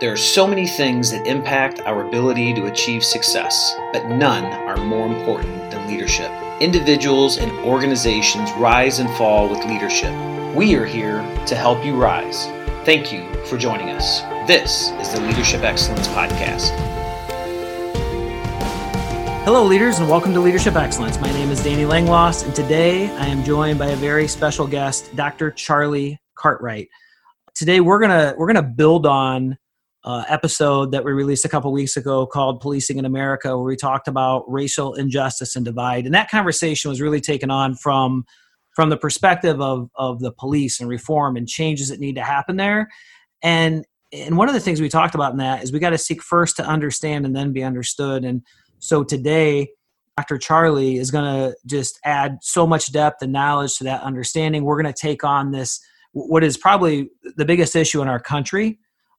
There are so many things that impact our ability to achieve success, but none are more important than leadership. Individuals and organizations rise and fall with leadership. We are here to help you rise. Thank you for joining us. This is the Leadership Excellence Podcast. Hello, leaders, and welcome to Leadership Excellence. My name is Danny Langloss, and today I am joined by a very special guest, Dr. Charlie Cartwright. Today we're gonna we're gonna build on uh, episode that we released a couple weeks ago called Policing in America, where we talked about racial injustice and divide. And that conversation was really taken on from from the perspective of of the police and reform and changes that need to happen there. And and one of the things we talked about in that is we got to seek first to understand and then be understood. And so today, Dr. Charlie is going to just add so much depth and knowledge to that understanding. We're going to take on this what is probably the biggest issue in our country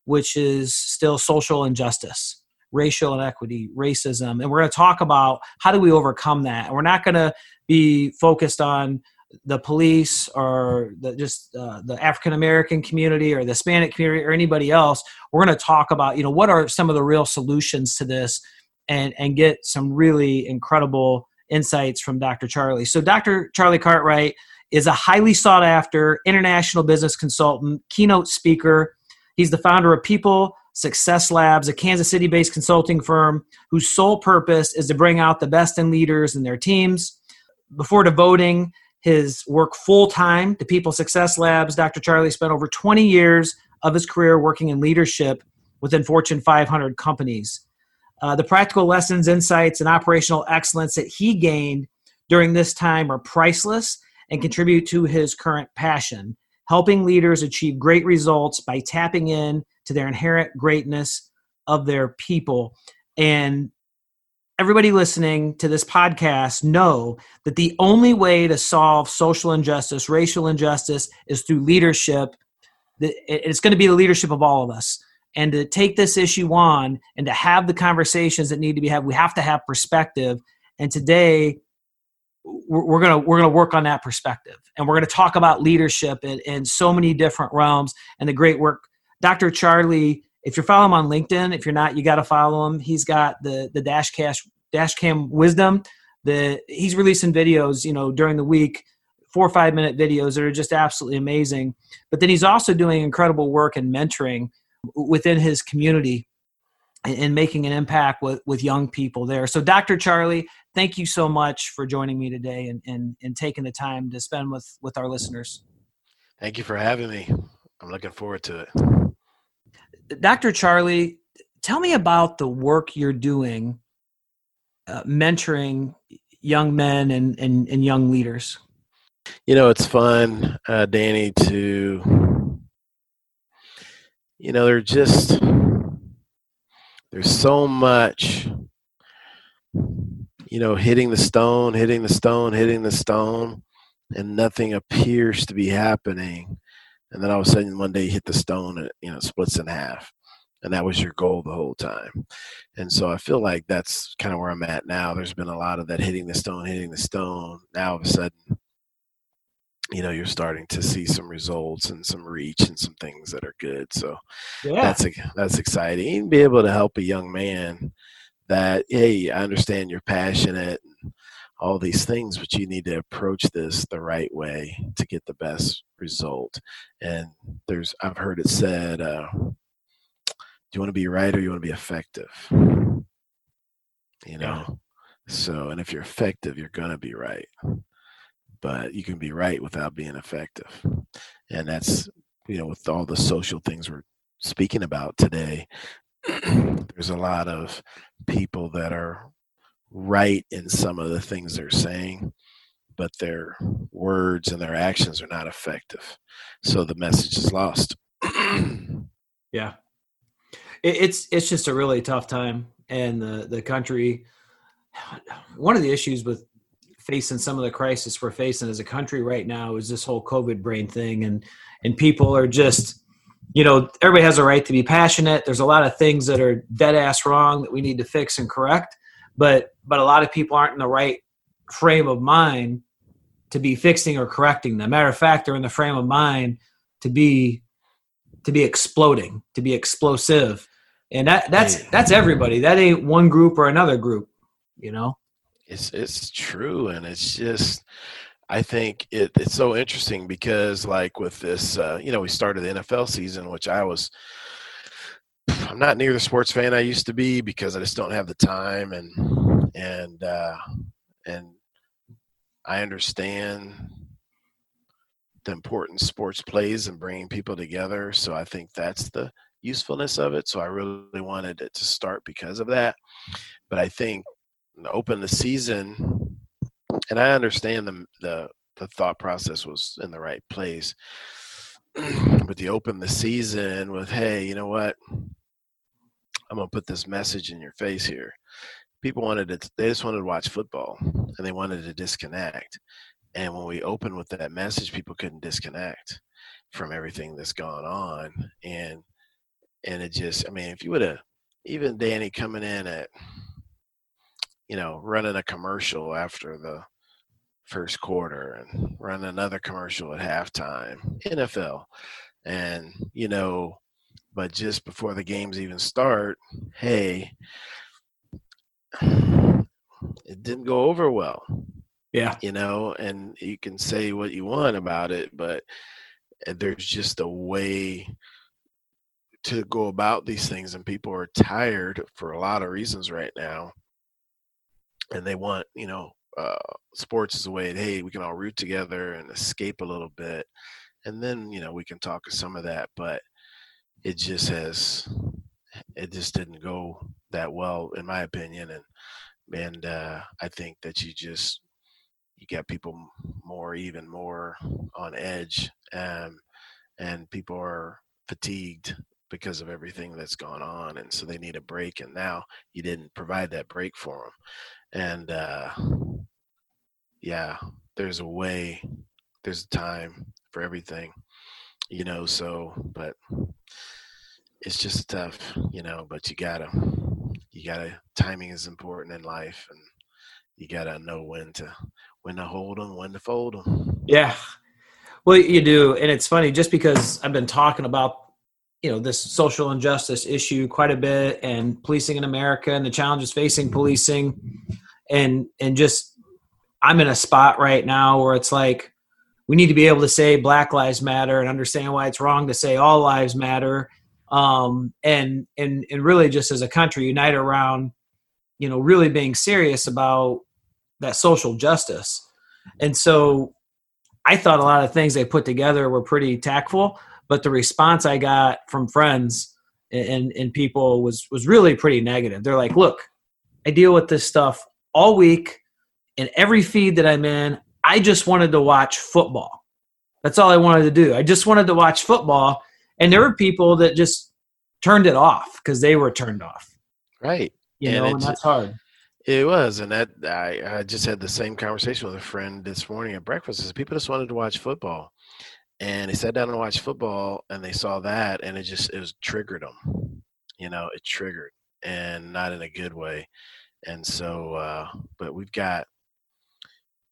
which is still social injustice, racial inequity, racism. And we're going to talk about how do we overcome that. And we're not going to be focused on the police or the, just uh, the African American community or the Hispanic community or anybody else. We're going to talk about, you know, what are some of the real solutions to this and, and get some really incredible insights from Dr. Charlie. So, Dr. Charlie Cartwright is a highly sought after international business consultant, keynote speaker, He's the founder of People Success Labs, a Kansas City based consulting firm whose sole purpose is to bring out the best in leaders and their teams. Before devoting his work full time to People Success Labs, Dr. Charlie spent over 20 years of his career working in leadership within Fortune 500 companies. Uh, the practical lessons, insights, and operational excellence that he gained during this time are priceless and contribute to his current passion helping leaders achieve great results by tapping in to their inherent greatness of their people. And everybody listening to this podcast know that the only way to solve social injustice, racial injustice, is through leadership. It's going to be the leadership of all of us. And to take this issue on and to have the conversations that need to be had, we have to have perspective. And today, we're, gonna we're gonna work on that perspective, and we're gonna talk about leadership in, in so many different realms and the great work. Dr. Charlie, if you're following him on LinkedIn, if you're not, you got to follow him. He's got the the dash cash dash cam wisdom. The he's releasing videos, you know, during the week, four or five minute videos that are just absolutely amazing. But then he's also doing incredible work and mentoring within his community and making an impact with, with young people there. So, Dr. Charlie, thank you so much for joining me today and, and, and taking the time to spend with, with our listeners. Thank you for having me. I'm looking forward to it. Dr. Charlie, tell me about the work you're doing uh, mentoring young men and, and, and young leaders. You know, it's fun, uh, Danny, to, you know, they're just, there's so much you know hitting the stone hitting the stone hitting the stone and nothing appears to be happening. And then all of a sudden one day you hit the stone and you know splits in half. And that was your goal the whole time. And so i feel like that's kind of where i'm at now. There's been a lot of that hitting the stone hitting the stone. Now all of a sudden you know you're starting to see some results and some reach and some things that are good so yeah. that's that's exciting. And be able to help a young man that hey i understand you're passionate and all these things but you need to approach this the right way to get the best result. And there's i've heard it said uh, do you want to be right or you want to be effective? You know? Yeah. so and if you're effective you're going to be right but you can be right without being effective. Hmm. And that's, you know, with all the social things we're speaking about today, there's a lot of people that are right in some of the things they're saying, but their words and their actions are not effective. So the message is lost. yeah. It's it's just a really tough time and the the country one of the issues with facing some of the crisis we're facing as a country right now is this whole COVID brain thing, and and people are just, you know, everybody has a right to be passionate. There's a lot of things that are dead ass wrong that we need to fix and correct, but but a lot of people aren't in the right frame of mind to be fixing or correcting them. Matter of fact, they're in the frame of mind to be to be exploding, to be explosive, and that that's that's everybody. That ain't one group or another group, you know. It's it's true, and it's just I think it, it's so interesting because like with this, uh, you know, we started the NFL season, which I was. I'm not near the sports fan I used to be because I just don't have the time and and uh, and I understand the importance sports plays and bringing people together. So I think that's the usefulness of it. So I really wanted it to start because of that. But I think open the season, and I understand the the, the thought process was in the right place. but the open the season with, hey, you know what? I'm gonna put this message in your face here. People wanted to, they just wanted to watch football and they wanted to disconnect. And when we opened with that message, people couldn't disconnect from everything that's gone on. And and it just, I mean, if you would have even Danny coming in at, you know, running a commercial after the first quarter and run another commercial at halftime, NFL, and you know, but just before the games even start, hey, it didn't go over well. Yeah. You know, and you can say what you want about it, but eh, there's just a way to go about these things, and people are tired for a lot of reasons right now. And they want, you know, uh, sports is a way, that hey, we can all root together and escape a little bit. And then, you know, we can talk some of that, but it just has, it just didn't go that well, in my opinion. And, and uh, I think that you just you get people more even more on edge um, and people are fatigued because of everything that's gone on and so they need a break and now you didn't provide that break for them and uh, yeah there's a way there's a time for everything you know so but it's just tough you know but you gotta you gotta timing is important in life and you gotta know when to when to hold them, when to fold them. Yeah, well, you do, and it's funny just because I've been talking about you know this social injustice issue quite a bit, and policing in America, and the challenges facing policing, and and just I'm in a spot right now where it's like we need to be able to say Black Lives Matter and understand why it's wrong to say all lives matter, um, and and and really just as a country unite around you know really being serious about that social justice. And so I thought a lot of things they put together were pretty tactful, but the response I got from friends and, and people was was really pretty negative. They're like, look, I deal with this stuff all week in every feed that I'm in. I just wanted to watch football. That's all I wanted to do. I just wanted to watch football. And there were people that just turned it off because they were turned off. Right. You and know, and that's hard. It was, and that I, I just had the same conversation with a friend this morning at breakfast. Is people just wanted to watch football, and they sat down and watched football, and they saw that, and it just it was triggered them. You know, it triggered, and not in a good way. And so, uh, but we've got,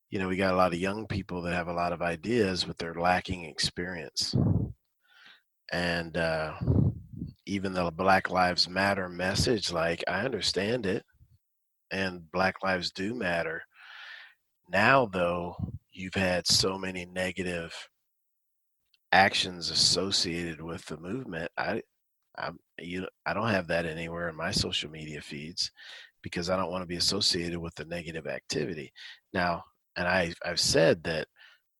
you know, we got a lot of young people that have a lot of ideas, but they're lacking experience. And uh, even the Black Lives Matter message, like I understand it and Black Lives do matter. Now, though, you've had so many negative actions associated with the movement. I, I'm, you, I don't have that anywhere in my social media feeds because I don't want to be associated with the negative activity. Now, and I, I've said that,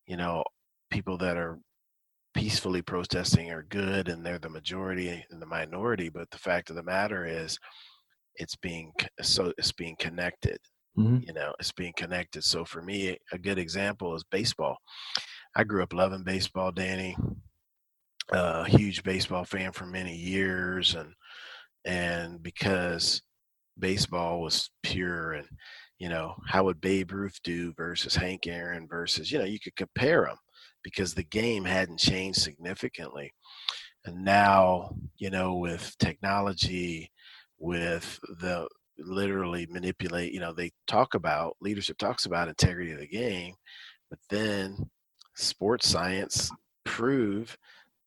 you know, people that are peacefully protesting are good and they're the majority and the minority. But the fact of the matter is, it's being so it's being connected mm-hmm. you know it's being connected so for me a good example is baseball i grew up loving baseball danny. A uh, huge baseball fan for many years and and because baseball was pure and you know how would babe ruth do versus hank aaron versus you know you could compare them because the game hadn't changed significantly. And now you know with technology with the literally manipulate you know they talk about leadership talks about integrity of the game but then sports science prove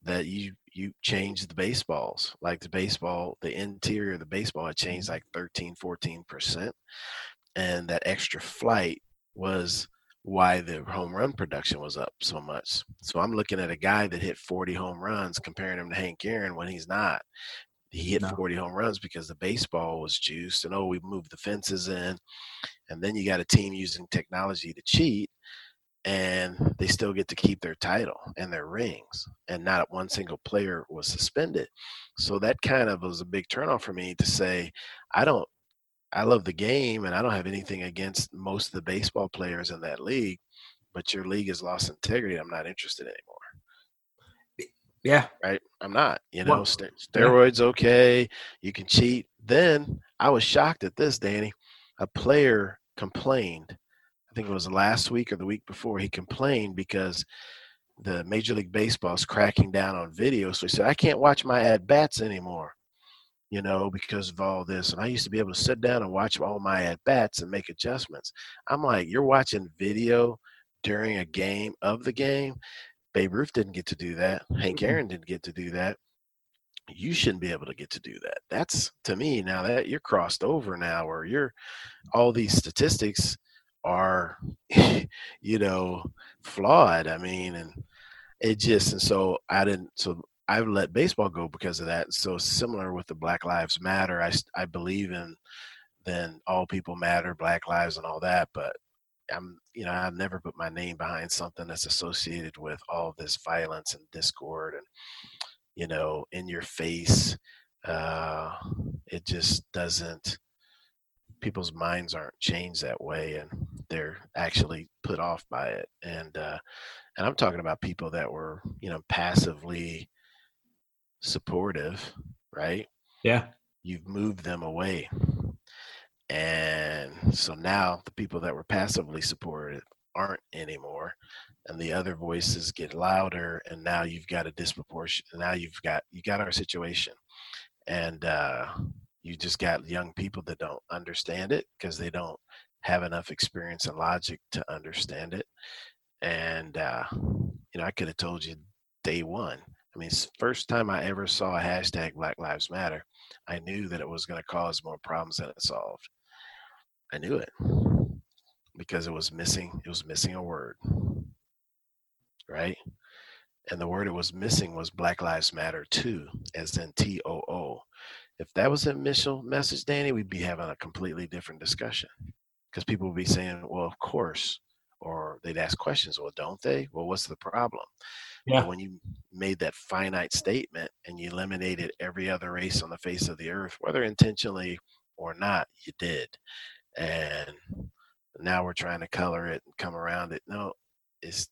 that you you change the baseballs. Like the baseball, the interior of the baseball had changed like 13, 14%. And that extra flight was why the home run production was up so much. So I'm looking at a guy that hit 40 home runs, comparing him to Hank Aaron when he's not. He hit no. 40 home runs because the baseball was juiced, and oh, we moved the fences in, and then you got a team using technology to cheat, and they still get to keep their title and their rings, and not one single player was suspended. So that kind of was a big turnoff for me to say, I don't I love the game and I don't have anything against most of the baseball players in that league, but your league has lost integrity. I'm not interested anymore. Yeah. Right. I'm not, you know, well, steroids, okay. You can cheat. Then I was shocked at this, Danny. A player complained. I think it was last week or the week before. He complained because the Major League Baseball is cracking down on video. So he said, I can't watch my at bats anymore you know, because of all this. And I used to be able to sit down and watch all my at bats and make adjustments. I'm like, you're watching video during a game of the game. Babe Ruth didn't get to do that. Hank mm-hmm. Aaron didn't get to do that. You shouldn't be able to get to do that. That's to me now that you're crossed over now, or you're all these statistics are, you know, flawed. I mean, and it just and so I didn't. So I've let baseball go because of that. So similar with the Black Lives Matter, I I believe in then all people matter, Black lives, and all that. But I'm you know I've never put my name behind something that's associated with all this violence and discord and you know in your face. Uh, it just doesn't. People's minds aren't changed that way, and they're actually put off by it. And uh, and I'm talking about people that were you know passively supportive, right? Yeah. You've moved them away. And so now the people that were passively supported aren't anymore. And the other voices get louder and now you've got a disproportion now you've got you got our situation. And uh you just got young people that don't understand it because they don't have enough experience and logic to understand it. And uh, you know, I could have told you day one I mean, first time I ever saw a hashtag Black Lives Matter, I knew that it was going to cause more problems than it solved. I knew it because it was missing. It was missing a word, right? And the word it was missing was Black Lives Matter too, as in T O O. If that was the initial message, Danny, we'd be having a completely different discussion because people would be saying, "Well, of course," or they'd ask questions. Well, don't they? Well, what's the problem? Yeah. when you made that finite statement and you eliminated every other race on the face of the earth, whether intentionally or not, you did. And now we're trying to color it and come around it. No, it's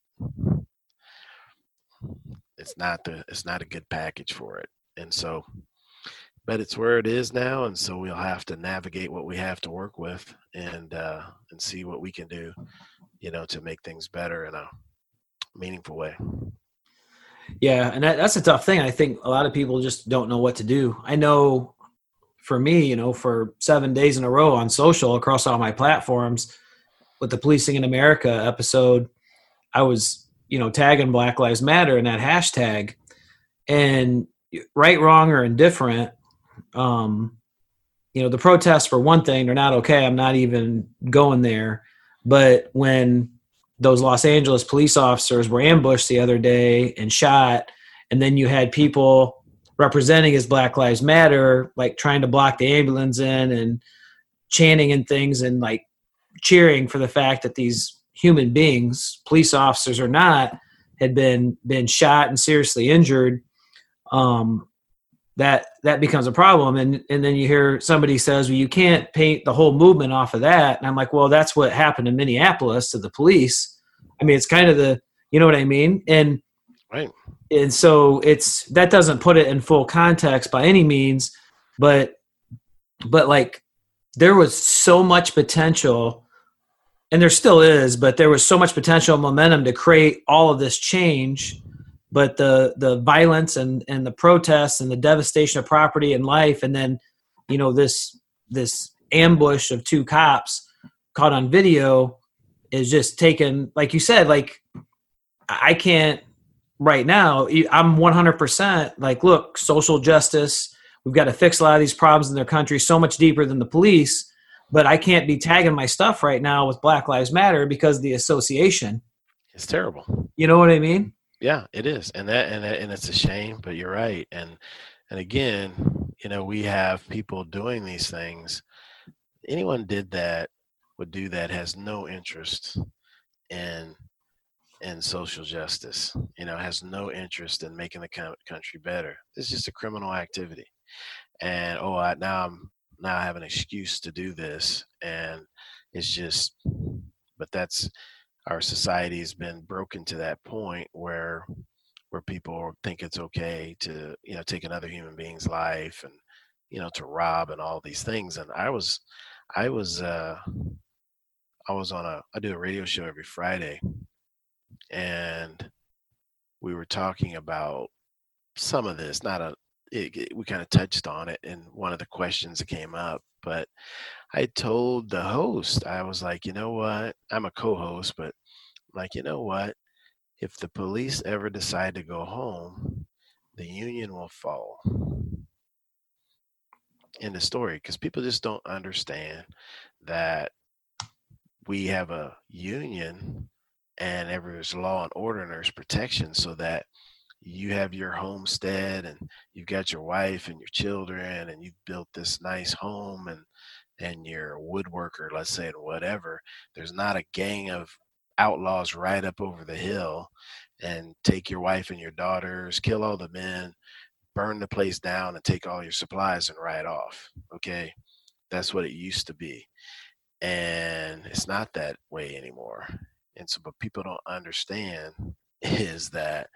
it's not the it's not a good package for it. And so but it's where it is now and so we'll have to navigate what we have to work with and uh and see what we can do you know to make things better in a meaningful way yeah, and that, that's a tough thing. I think a lot of people just don't know what to do. I know for me, you know, for seven days in a row on social across all my platforms with the Policing in America episode, I was, you know, tagging Black Lives Matter in that hashtag. And right, wrong, or indifferent, um, you know, the protests for one thing, they're not okay. I'm not even going there. But when those Los Angeles police officers were ambushed the other day and shot, and then you had people representing as Black Lives Matter, like trying to block the ambulance in and chanting and things and like cheering for the fact that these human beings, police officers or not, had been been shot and seriously injured. Um, that that becomes a problem. And and then you hear somebody says well you can't paint the whole movement off of that. And i'm like well that's what happened in minneapolis to the police. I mean it's kind of the you know what i mean? And right. and so it's that doesn't put it in full context by any means but but like there was so much potential and there still is but there was so much potential momentum to create all of this change but the the violence and and the protests and the devastation of property and life and then you know this this ambush of two cops caught on video is just taken like you said like i can't right now i'm 100% like look social justice we've got to fix a lot of these problems in their country so much deeper than the police but i can't be tagging my stuff right now with black lives matter because the association. It's terrible. You know what i mean yeah it is and that and, that, and it's a shame but you're right and and again you know we have people doing these things. Anyone did that would do that has no interest in in social justice you know has no interest in making the country better. It's just a criminal activity and oh I, now i'm now i have an excuse to do this and it's just but that's our society has been broken to that point where where people think it's okay to you know take another human being's life and you know to rob and all these things. And i was i was uh i was on a i do a radio show every friday and we were talking about some of this not a it, it, we kind of touched on it in one of the questions that came up but i told the host i was like you know what? I'm a co-host but I'm like you know what? If the police ever decide to go home the union will fall. In the story because people just don't understand that we have a union and there's law and order and there's protection so that you have your homestead and you've got your wife and your children and you've built this nice home and and you're a woodworker let's say and whatever there's not a gang of outlaws right up over the hill and take your wife and your daughters kill all the men burn the place down and take all your supplies and ride off okay? That's what it used to be and it's not that way anymore and so but people don't understand is that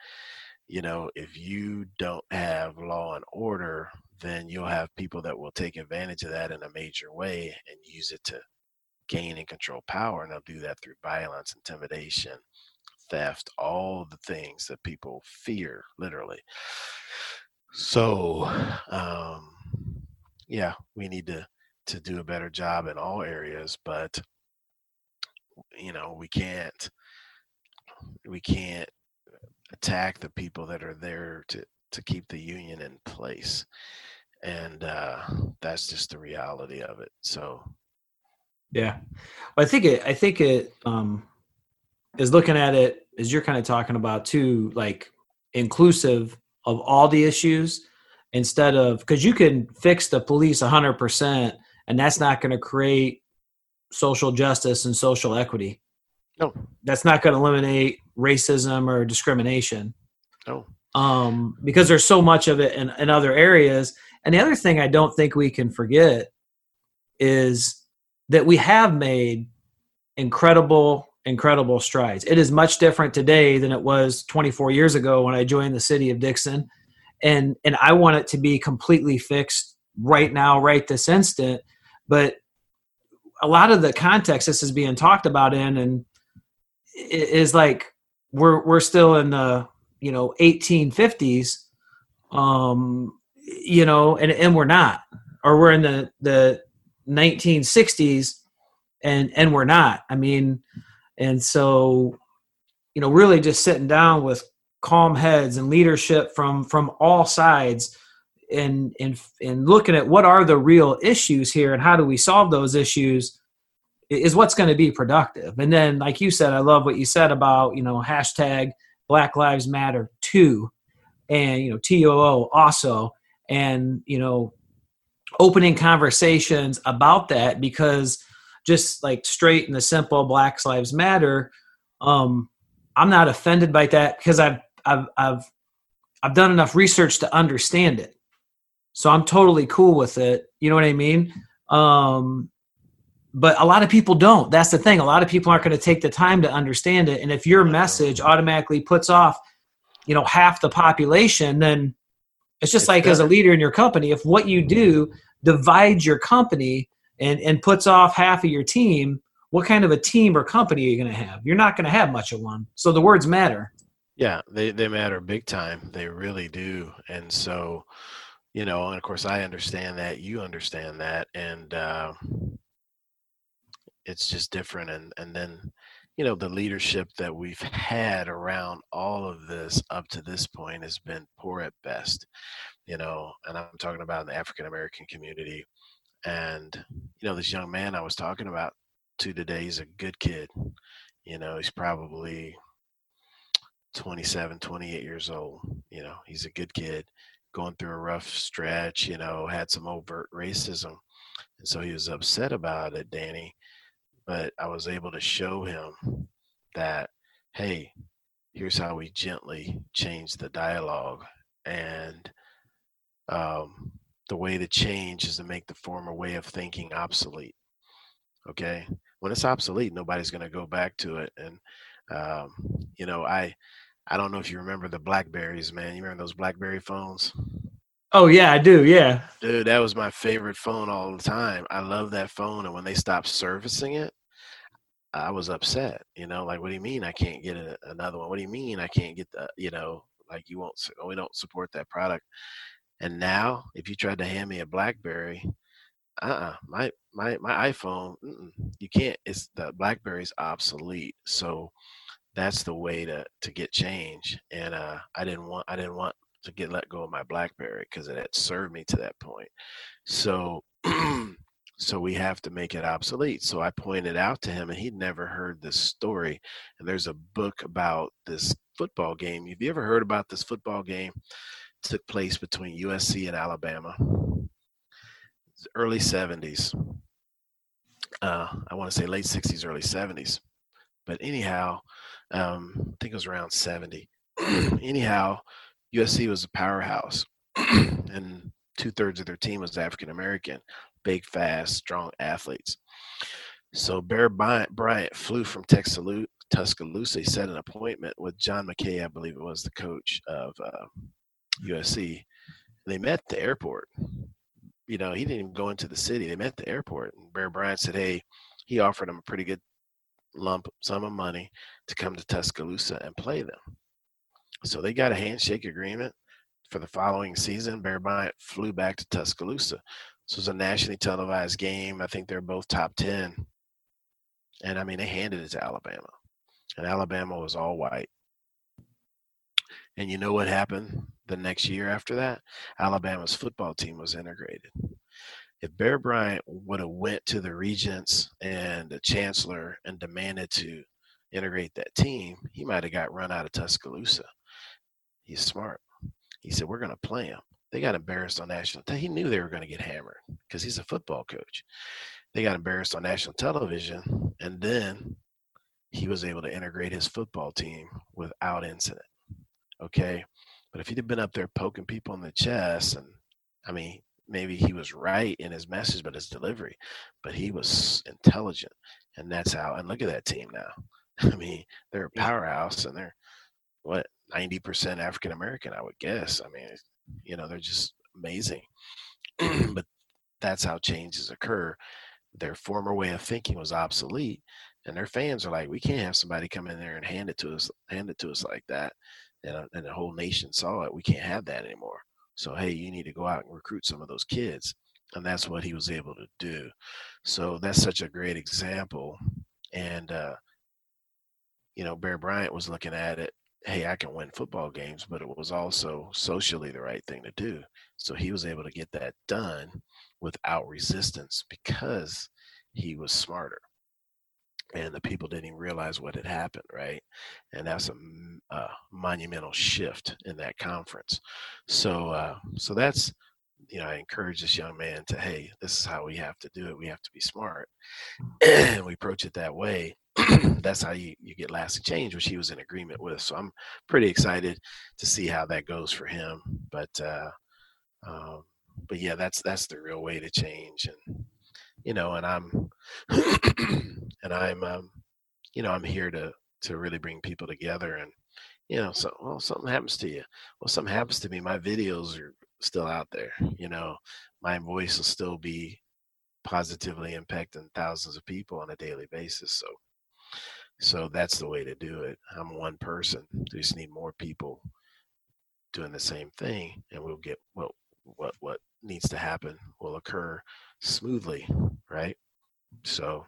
you know if you don't have law and order then you'll have people that will take advantage of that in a major way and use it to gain and control power and they'll do that through violence intimidation theft all the things that people fear literally. So um yeah we need to to do a better job in all areas but you know we can't we can't attack the people that are there to to keep the union in place. And uh that's just the reality of it so. Yeah. I think it i think it um is looking at it as you're kind of talking about too like inclusive of all the issues instead of because you can fix the police 100% and that's not going to create social justice and social equity. No. That's not going to eliminate racism or discrimination. No. Um, because there's so much of it in, in other areas. And the other thing I don't think we can forget is that we have made incredible, incredible strides. It is much different today than it was 24 years ago when I joined the city of Dixon. And and I want it to be completely fixed right now, right this instant. But a lot of the context this is being talked about in and is like we're we're still in the you know 1850s um you know and and we're not or we're in the the 1960s and and we're not. I mean and so you know really just sitting down with calm heads and leadership from from all sides and and and looking at what are the real issues here and how do we solve those issues is what's going to be productive. And then, like you said, I love what you said about you know hashtag Black Lives Matter too, and you know TOO also, and you know opening conversations about that because just like straight and the simple Black Lives Matter, um, I'm not offended by that because I've I've I've I've done enough research to understand it. So I'm totally cool with it. You know what I mean? Um, but a lot of people don't. That's the thing. A lot of people aren't going to take the time to understand it. And if your message automatically puts off, you know, half the population, then it's just it's like better. as a leader in your company, if what you do divides your company and, and puts off half of your team, what kind of a team or company are you going to have? You're not going to have much of one. So the words matter. Yeah, they, they matter big time. They really do. And so, you know, and of course I understand that, you understand that. And, uh, it's just different. And, and then, you know, the leadership that we've had around all of this up to this point has been poor at best, you know, and I'm talking about the African American community. And, you know, this young man I was talking about to today, he's a good kid. You know, he's probably 27, 28 years old. You know, he's a good kid going through a rough stretch, you know, had some overt racism. And so he was upset about it, Danny. But I was able to show him that, hey, here's how we gently change the dialogue. And um, the way to change is to make the former way of thinking obsolete. Okay. When it's obsolete, nobody's going to go back to it. And, um, you know, I, I don't know if you remember the Blackberries, man. You remember those Blackberry phones? Oh yeah, I do. Yeah, dude, that was my favorite phone all the time. I love that phone, and when they stopped servicing it, I was upset. You know, like, what do you mean I can't get a, another one? What do you mean I can't get the? You know, like you won't. We don't support that product. And now, if you tried to hand me a BlackBerry, uh-uh, my my my iPhone, you can't. It's the BlackBerry's obsolete. So that's the way to to get change. And uh, I didn't want I didn't want to get let go of my BlackBerry because it had served me to that point. So so we have to make it obsolete. So I pointed out to him, and he'd never heard this story. And there's a book about this football game. Have you ever heard about this football game? It took place between USC and Alabama, early 70s. Uh, I want to say late 60s, early 70s. But anyhow, um, I think it was around 70. anyhow, USC was a powerhouse, and two thirds of their team was African American, big, fast, strong athletes. So Bear Bryant flew from Tuscaloosa. He set an appointment with John McKay, I believe it was the coach of uh, USC. They met at the airport. You know, he didn't even go into the city. They met at the airport, and Bear Bryant said, "Hey," he offered him a pretty good lump sum of money to come to Tuscaloosa and play them. So they got a handshake agreement for the following season. Bear Bryant flew back to Tuscaloosa. This was a nationally televised game. I think they're both top 10. And I mean, they handed it to Alabama. And Alabama was all white. And you know what happened the next year after that? Alabama's football team was integrated. If Bear Bryant would have went to the regents and the chancellor and demanded to integrate that team, he might have got run out of Tuscaloosa. He's smart. He said, We're going to play him. They got embarrassed on national. He knew they were going to get hammered because he's a football coach. They got embarrassed on national television, and then he was able to integrate his football team without incident. Okay, but if he'd have been up there poking people in the chest, and I mean, maybe he was right in his message, but his delivery, but he was intelligent, and that's how. And look at that team now. I mean, they're a powerhouse, and they're what 90% African American, I would guess. I mean, you know, they're just amazing. but that's how changes occur. Their former way of thinking was obsolete, and their fans are like, we can't have somebody come in there and hand it to us, hand it to us like that, and, uh, and the whole nation saw it. We can't have that anymore. So hey, you need to go out and recruit some of those kids, and that's what he was able to do. So that's such a great example, and uh, you know, Bear Bryant was looking at it hey, I can win football games, but it was also socially the right thing to do. So he was able to get that done without resistance because he was smarter. And the people didn't even realize what had happened, right? And that's a, a monumental shift in that conference. So, uh, so that's you know, I encourage this young man to, hey, this is how we have to do it. We have to be smart, and we approach it that way. That's how you, you get lasting change, which he was in agreement with. So I'm pretty excited to see how that goes for him. But uh, um, but yeah, that's that's the real way to change, and you know, and I'm and I'm um, you know I'm here to to really bring people together and you know so well something happens to you well something happens to me my videos are still out there you know my voice will still be positively impacting thousands of people on a daily basis so so that's the way to do it. I'm one person. We just need more people doing the same thing, and we'll get what what what needs to happen will occur smoothly, right? So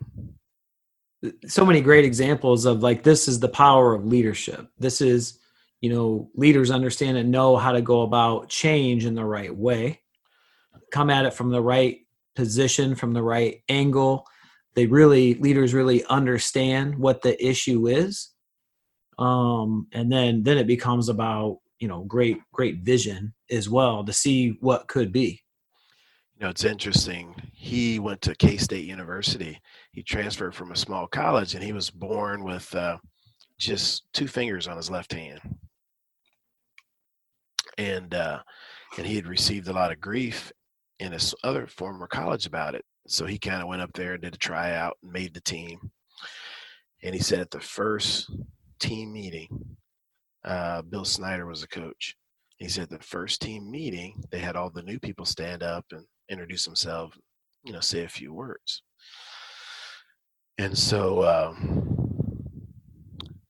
so many great examples of like this is the power of leadership. This is you know leaders understand and know how to go about change in the right way come at it from the right position from the right angle they really leaders really understand what the issue is. Um and then then it becomes about you know great great vision as well to see what could be. You know it's interesting. He went to k-state university. He transferred from a small college and he was born with uh, just two fingers on his left hand. And uh, and he had received a lot of grief in his other former college about it. So he kind of went up there and did a tryout and made the team. And he said at the first team meeting, uh, Bill Snyder was a coach. He said the first team meeting, they had all the new people stand up and introduce themselves, you know, say a few words. And so um,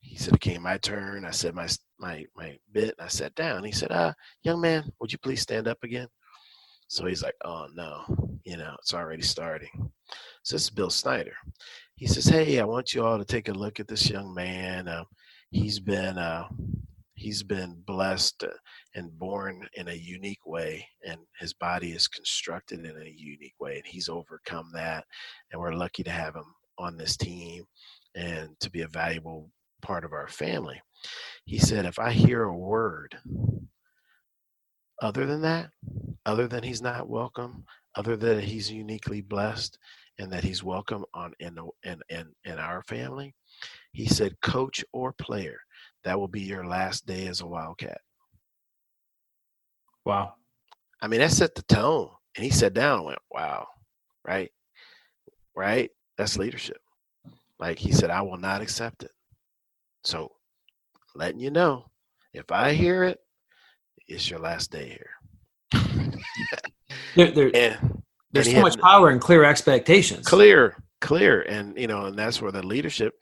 he said it came my turn. I said my my my bit. I sat down. He said, "Uh, young man, would you please stand up again?" So he's like, "Oh no, you know, it's already starting." So this is Bill Snyder. He says, "Hey, I want you all to take a look at this young man. Uh, he's been uh, he's been blessed and born in a unique way, and his body is constructed in a unique way, and he's overcome that. And we're lucky to have him on this team and to be a valuable part of our family." He said, if I hear a word other than that, other than he's not welcome, other than he's uniquely blessed and that he's welcome on in in in, in our family, he said, coach or player, that will be your last day as a wildcat. Wow. I mean, that set the tone. And he sat down and went, Wow, right? Right? That's leadership. Like he said, I will not accept it. So letting you know if I hear it, it's your last day here. there, there, and, there's and so much power in clear expectations. Clear, clear. And, you know, and that's where the leadership.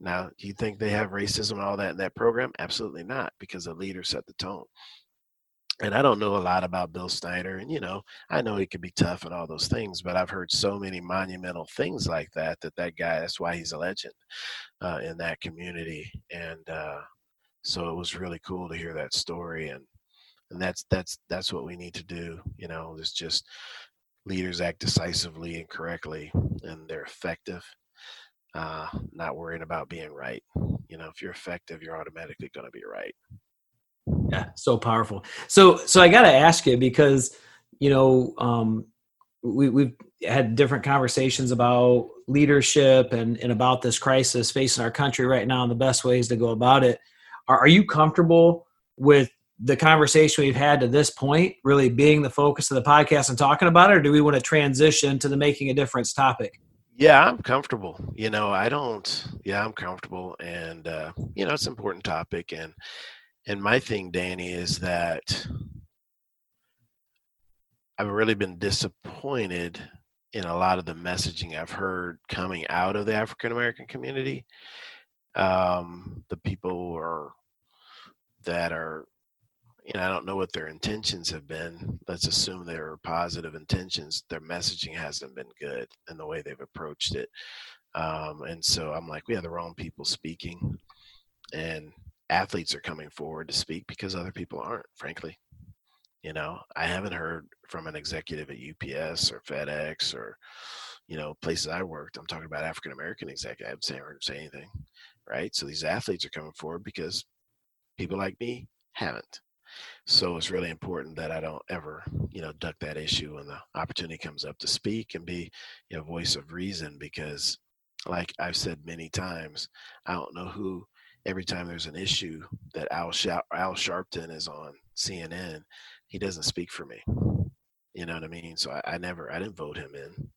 Now, do you think they have racism and all that in that program? Absolutely not, because the leader set the tone. And I don't know a lot about Bill Snyder, and you know, I know he could be tough and all those things, but I've heard so many monumental things like that that that guy. That's why he's a legend uh, in that community. And uh, so it was really cool to hear that story and and that's that's that's what we need to do you know is just leaders act decisively and correctly and they're effective uh not worrying about being right. You know if you're effective you're automatically going to be right. Yeah so powerful. So so i got to ask you because you know um we, we've had different conversations about leadership and, and about this crisis facing our country right now and the best ways to go about it. Are, are you comfortable with the conversation we've had to this point really being the focus of the podcast and talking about it, or do we want to transition to the making a difference topic? Yeah, I'm comfortable. You know, I don't. Yeah, I'm comfortable, and uh, you know, it's an important topic. And and my thing, Danny, is that I've really been disappointed in a lot of the messaging I've heard coming out of the African American community. Um, the people are that are know, I don't know what their intentions have been. Let's assume they are positive intentions. Their messaging hasn't been good in the way they've approached it. Um, and so I'm like, we have the wrong people speaking, and athletes are coming forward to speak because other people aren't, frankly. You know, I haven't heard from an executive at UPS or FedEx or, you know, places I worked. I'm talking about African American executives. I haven't heard say anything, right? So these athletes are coming forward because people like me haven't. So it's really important that I don't ever, you know, duck that issue when the opportunity comes up to speak and be a you know, voice of reason because like I've said many times, I don't know who every time there's an issue that Al, Al Sharpton is on CNN, he doesn't speak for me. You know what I mean? So I, I never, I didn't vote him in.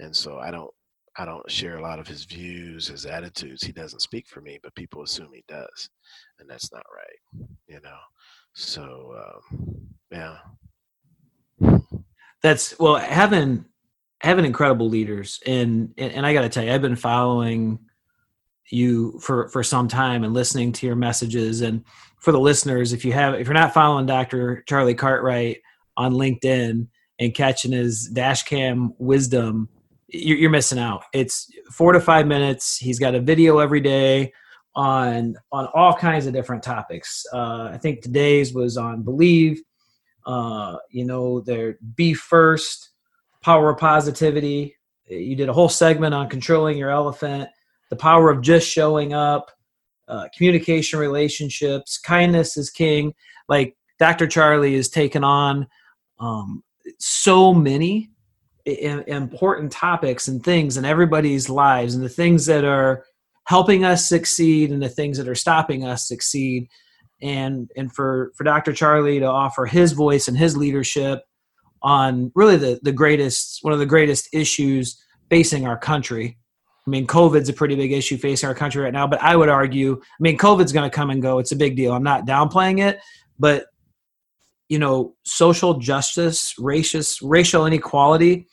And so I don't, I don't share a lot of his views, his attitudes. He doesn't speak for me, but people assume he does. And that's not right, you know? So um, yeah, that's well having having incredible leaders and and, and I got to tell you, I've been following you for for some time and listening to your messages and for the listeners if you have if you're not following dr charlie cartwright on linkedin and catching his dash cam wisdom you're missing out. It's four to five minutes. He's got a video every day on on all kinds of different topics. Uh, I think today's was on believe. Uh, you know, their be first, power of positivity. You did a whole segment on controlling your elephant, the power of just showing up, uh, communication, relationships, kindness is king. Like Dr. Charlie is taken on um, so many important topics and things in everybody's lives and the things that are helping us succeed and the things that are stopping us succeed. And and for for dr charlie to offer his voice and his leadership on really the the greatest one of the greatest issues facing our country. I mean covid's a pretty big issue facing our country right now but i would argue i mean covid's going to come and go. It's a big deal. I'm not downplaying it but you know social justice racist racial inequality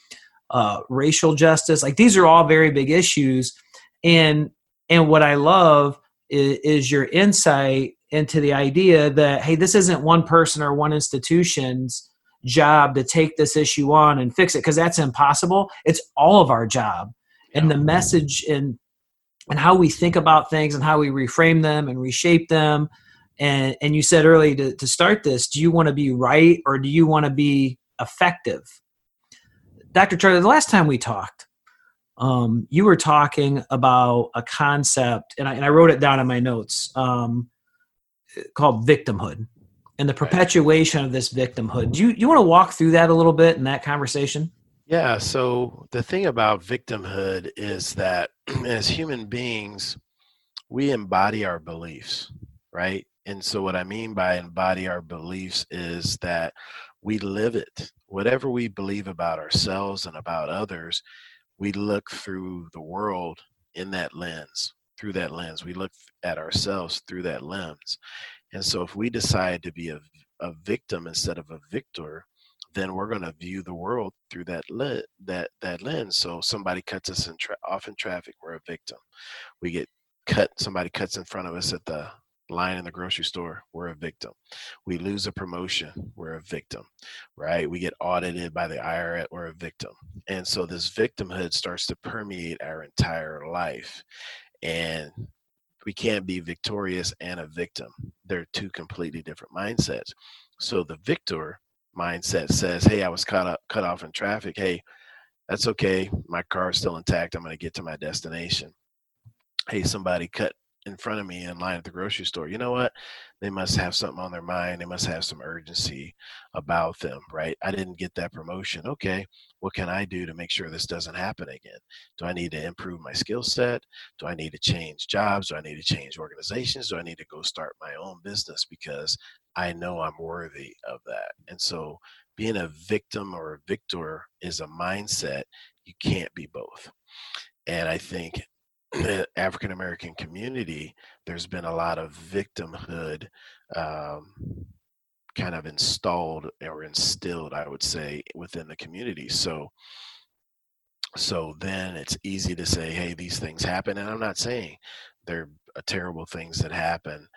uh, racial justice like these are all very big issues. And and what i love is, is your insight into the idea that hey this isn't one person or one institution's job to take this issue on and fix it because that's impossible. It's all of our job. And the message and and how we think about things and how we reframe them and reshape them and and you said early to, to start this do you want to be right or do you want to be effective? Dr charlie the last time we talked um, you were talking about a concept and I, and I wrote it down in my notes um, called victimhood and the perpetuation of this victimhood. Do you, you want to walk through that a little bit in that conversation? Yeah so the thing about victimhood is that as human beings we embody our beliefs right and so, what I mean by embody our beliefs is that we live it. Whatever we believe about ourselves and about others, we look through the world in that lens, through that lens. We look at ourselves through that lens. And so, if we decide to be a, a victim instead of a victor, then we're going to view the world through that le- that that lens. So somebody cuts us in tra- off in traffic, we're a victim. We get cut. Somebody cuts in front of us at the line in the grocery store, we're a victim. We lose a promotion, we're a victim, right? We get audited by the IRS, we're a victim. And so this victimhood starts to permeate our entire life. And we can't be victorious and a victim. They're two completely different mindsets. So the victor mindset says, hey, I was caught up, cut off in traffic. Hey, that's okay. My car is still intact. I'm going to get to my destination. Hey, somebody cut in front of me in line at the grocery store, you know what? They must have something on their mind. They must have some urgency about them, right? I didn't get that promotion. Okay, what can I do to make sure this doesn't happen again? Do I need to improve my skill set? Do I need to change jobs? Do I need to change organizations? Do I need to go start my own business because I know I'm worthy of that? And so being a victim or a victor is a mindset. You can't be both. And I think African American community, there's been a lot of victimhood um, kind of installed or instilled, I would say, within the community. So, so then it's easy to say, "Hey, these things happen," and I'm not saying they're terrible things that happen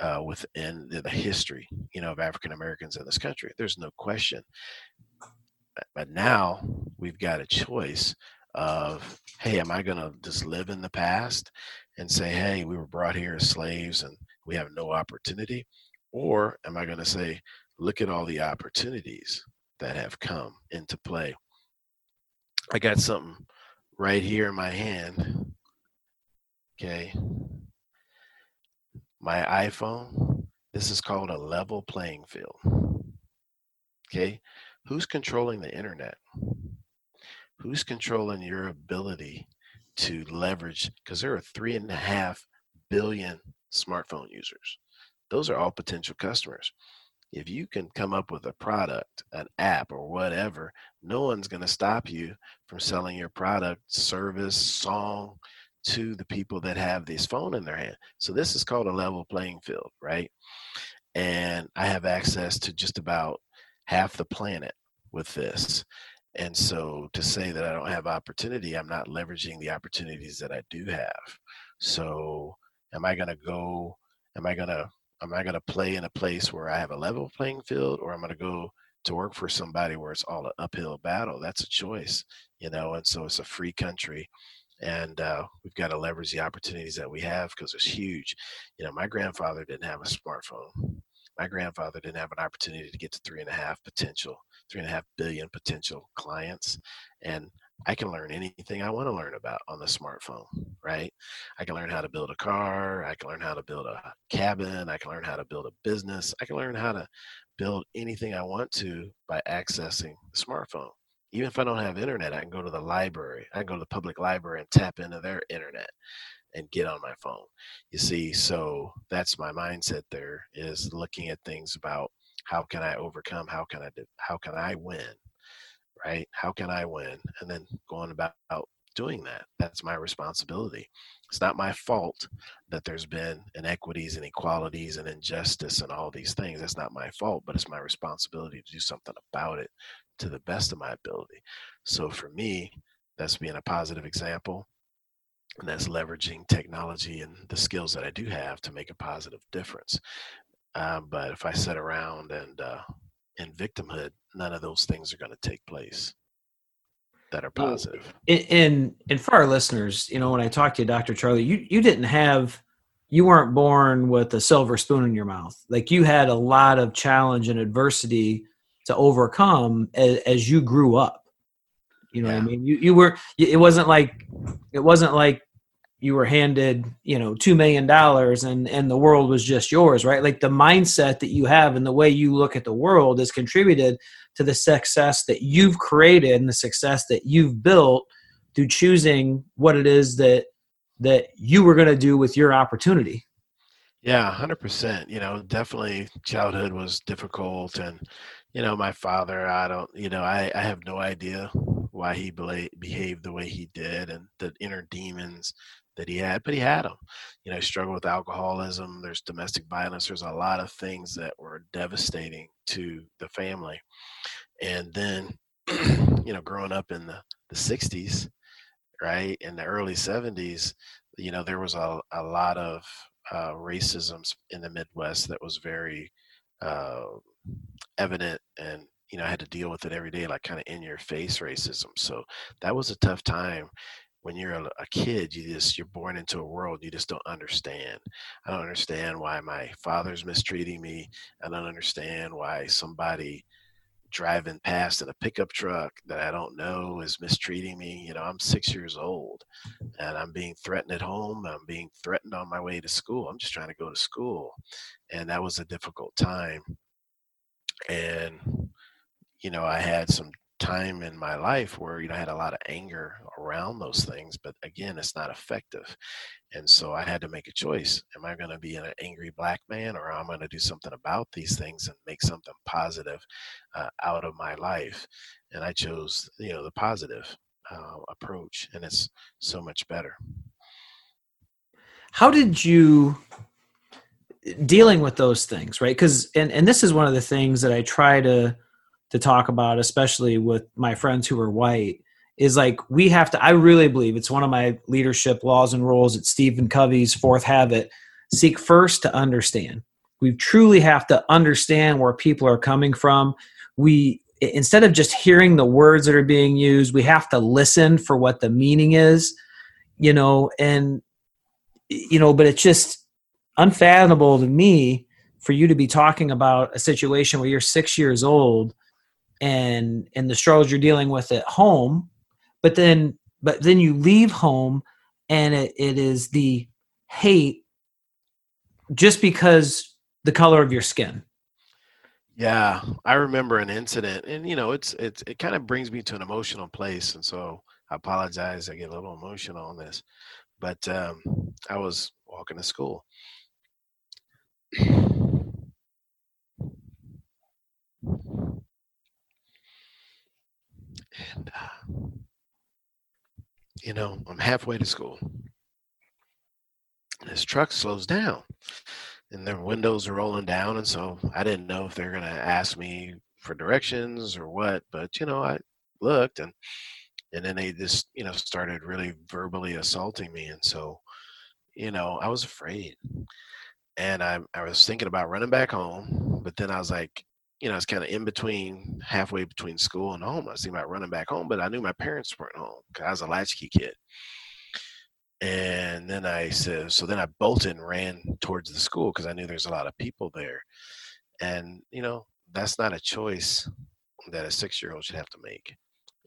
uh, within the history, you know, of African Americans in this country. There's no question. But now we've got a choice of hey am i going to just live in the past and say hey we were brought here as slaves and we have no opportunity or am i going to say look at all the opportunities that have come into play i got something right here in my hand okay? My iphone this is called a level playing field okay? Who's controlling the internet who's controlling your ability to leverage because there are three and a half billion smartphone users. Those are all potential customers. If you can come up with a product an app or whatever no one's going to stop you from selling your product service song to the people that have this phone in their hand. So this is called a level playing field right? And i have access to just about half the planet with this and so to say that I don't have opportunity, I'm not leveraging the opportunities that I do have. So am I going to go, am I going to, am I going to play in a place where I have a level playing field or I'm I going to go to work for somebody where it's all an uphill battle. That's a choice, you know, and so it's a free country. And uh, we've got to leverage the opportunities that we have because it's huge. You know, my grandfather didn't have a smartphone. My grandfather didn't have an opportunity to get to three and a half potential, three and a half billion potential clients. And I can learn anything I want to learn about on the smartphone, right? I can learn how to build a car. I can learn how to build a cabin. I can learn how to build a business. I can learn how to build anything I want to by accessing the smartphone. Even if I don't have internet, I can go to the library. I can go to the public library and tap into their internet and get on my phone. You see, so that's my mindset there is looking at things about how can I overcome? How can I do, how can I win? right? How can I win? And then going about doing that. That's my responsibility. It's not my fault that there's been inequities, and inequalities, and injustice and all these things. That's not my fault, but it's my responsibility to do something about it to the best of my ability. So for me, that's being a positive example. And that's leveraging technology and the skills that I do have to make a positive difference. Um, but if I sit around and uh, in victimhood, none of those things are going to take place that are positive. And and for our listeners, you know, when I talked to you, Dr. Charlie, you you didn't have you weren't born with a silver spoon in your mouth. Like you had a lot of challenge and adversity to overcome as, as you grew up. You know yeah. what I mean? You you were it wasn't like it wasn't like you were handed you know two million dollars and and the world was just yours right? Like the mindset that you have and the way you look at the world has contributed to the success that you've created and the success that you've built through choosing what it is that that you were going to do with your opportunity. Yeah 100% you know definitely childhood was difficult and you know my father i don't you know i, I have no idea why he behaved the way he did and the inner demons that he had, but he had them. You know, he struggled with alcoholism. There's domestic violence. There's a lot of things that were devastating to the family. And then, you know, growing up in the, the 60s, right, in the early 70s, you know, there was a, a lot of uh, racism in the Midwest that was very uh, evident and you know, I had to deal with it every day, like kind of in your face racism. So that was a tough time when you're a, a, kid, you just you're born into a world you just don't understand. I don't understand why my father's mistreating me. I don't understand why somebody driving past in a pickup truck that I don't know is mistreating me. You know, I'm six years old and I'm being threatened at home. I'm being threatened on my way to school. I'm just trying to go to school. And that was a difficult time. And, you know, I had some time in my life where you know I had a lot of anger around those things, but again, it's not effective. And so I had to make a choice. Am I going to be an angry black man or am I going to do something about these things and make something positive uh, out of my life? And I chose, you know, the positive uh, approach, and it's so much better. How did you dealing with those things, right? Because and and this is one of the things that I try to to talk about, especially with my friends who are white, is like we have to. I really believe it's one of my leadership laws and rules. It's Stephen Covey's fourth habit: seek first to understand. We truly have to understand where people are coming from. We instead of just hearing the words that are being used, we have to listen for what the meaning is. You know, and you know, but it's just unfathomable to me for you to be talking about a situation where you're six years old and and the struggles you're dealing with at home but then but then you leave home and it, it is the hate just because the color of your skin. Yeah i remember an incident and you know it's it's it kind of brings me to an emotional place and so i apologize i get a little emotional on this but um i was walking to school And, uh, you know, I'm halfway to school. This truck slows down and their windows are rolling down. And so I didn't know if they're going to ask me for directions or what, but, you know, I looked and, and then they just, you know, started really verbally assaulting me. And so, you know, I was afraid and I, I was thinking about running back home, but then I was like, you know, I was kind of in between, halfway between school and home. I was thinking about running back home, but I knew my parents weren't home because I was a latchkey kid. And then I said, so then I bolted and ran towards the school because I knew there's a lot of people there. And, you know, that's not a choice that a six year old should have to make.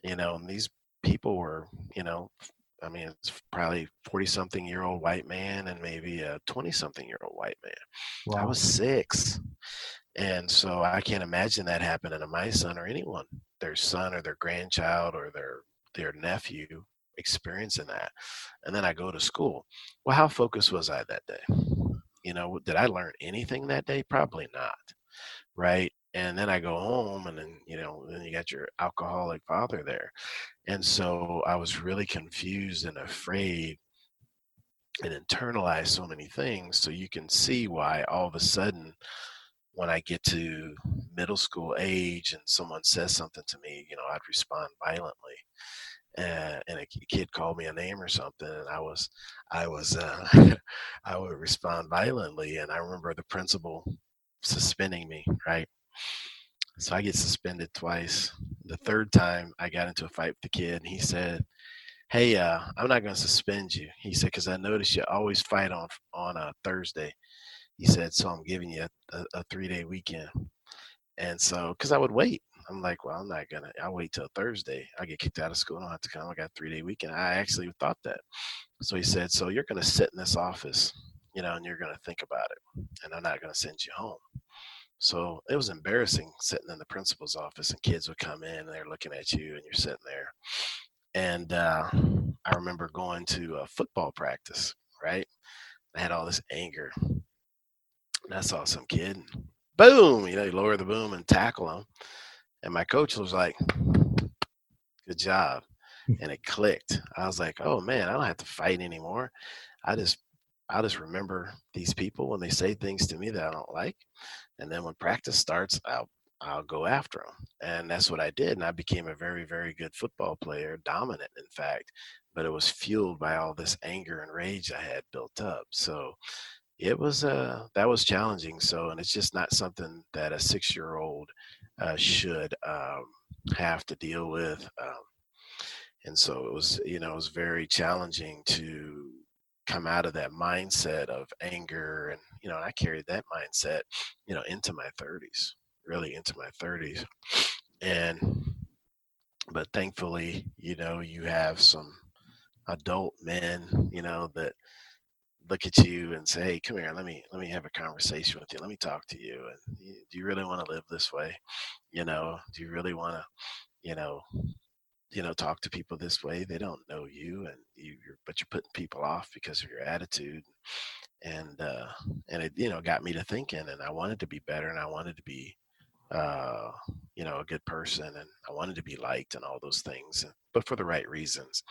You know, and these people were, you know, I mean, it's probably 40 something year old white man and maybe a 20 something year old white man. Wow. I was six. And so I can't imagine that happening to my son or anyone, their son or their grandchild or their their nephew experiencing that. And then I go to school. Well, how focused was I that day? You know, did I learn anything that day? Probably not. Right. And then I go home and then, you know, then you got your alcoholic father there. And so I was really confused and afraid and internalized so many things. So you can see why all of a sudden when I get to middle school age and someone says something to me, you know, I'd respond violently. And, and a kid called me a name or something, and I was, I was, uh, I would respond violently. And I remember the principal suspending me, right? So I get suspended twice. The third time, I got into a fight with the kid, and he said, "Hey, uh, I'm not going to suspend you." He said, "Because I noticed you always fight on on a Thursday." He said, "So I'm giving you a, a, a three day weekend." And so, because I would wait, I'm like, "Well, I'm not gonna. I'll wait till Thursday. I get kicked out of school. I don't have to come. I got a three day weekend." I actually thought that. So he said, "So you're gonna sit in this office, you know, and you're gonna think about it, and I'm not gonna send you home." So it was embarrassing sitting in the principal's office, and kids would come in and they're looking at you, and you're sitting there. And uh, I remember going to a football practice, right? I had all this anger and I saw some kid, boom, you know, you lower the boom and tackle him. And my coach was like, good job. And it clicked. I was like, oh man, I don't have to fight anymore. I just, I just remember these people when they say things to me that I don't like. And then when practice starts, I'll, I'll go after them. And that's what I did. And I became a very, very good football player, dominant, in fact. But it was fueled by all this anger and rage I had built up. So it was uh that was challenging so and it's just not something that a six year old uh, should um, have to deal with um, and so it was you know it was very challenging to come out of that mindset of anger and you know i carried that mindset you know into my 30s really into my 30s and but thankfully you know you have some adult men you know that look at you and say, "Hey, come here. Let me let me have a conversation with you. Let me talk to you. And do you really want to live this way? You know, do you really want to, you know, you know, talk to people this way? They don't know you, and you, are but you're putting people off because of your attitude." And uh, and it you know got me to thinking, and I wanted to be better, and I wanted to be uh, you know, a good person and I wanted to be liked and all those things, but for the right reasons.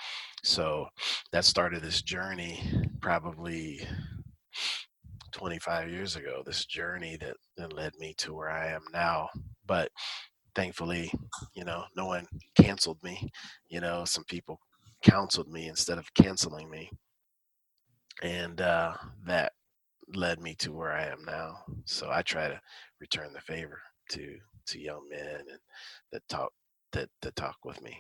So that started this journey probably 25 years ago, this journey that, that led me to where I am now. But thankfully, you know, no one canceled me. You know, some people counseled me instead of canceling me. And uh, that led me to where I am now. So I try to return the favor to to young men and that talk that that talk with me.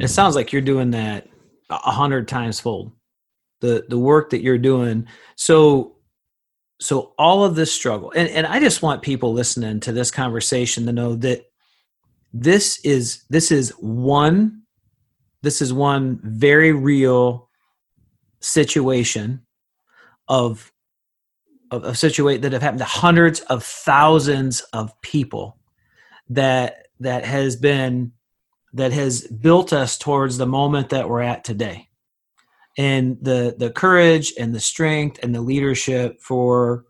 It sounds like you're doing that a hundred times fold. The the work that you're doing. So so all of this struggle, and, and I just want people listening to this conversation to know that this is this is one this is one very real situation of of, of situation that have happened to hundreds of thousands of people that that has been that has built us towards the moment that we're at today. And the the courage and the strength and the leadership for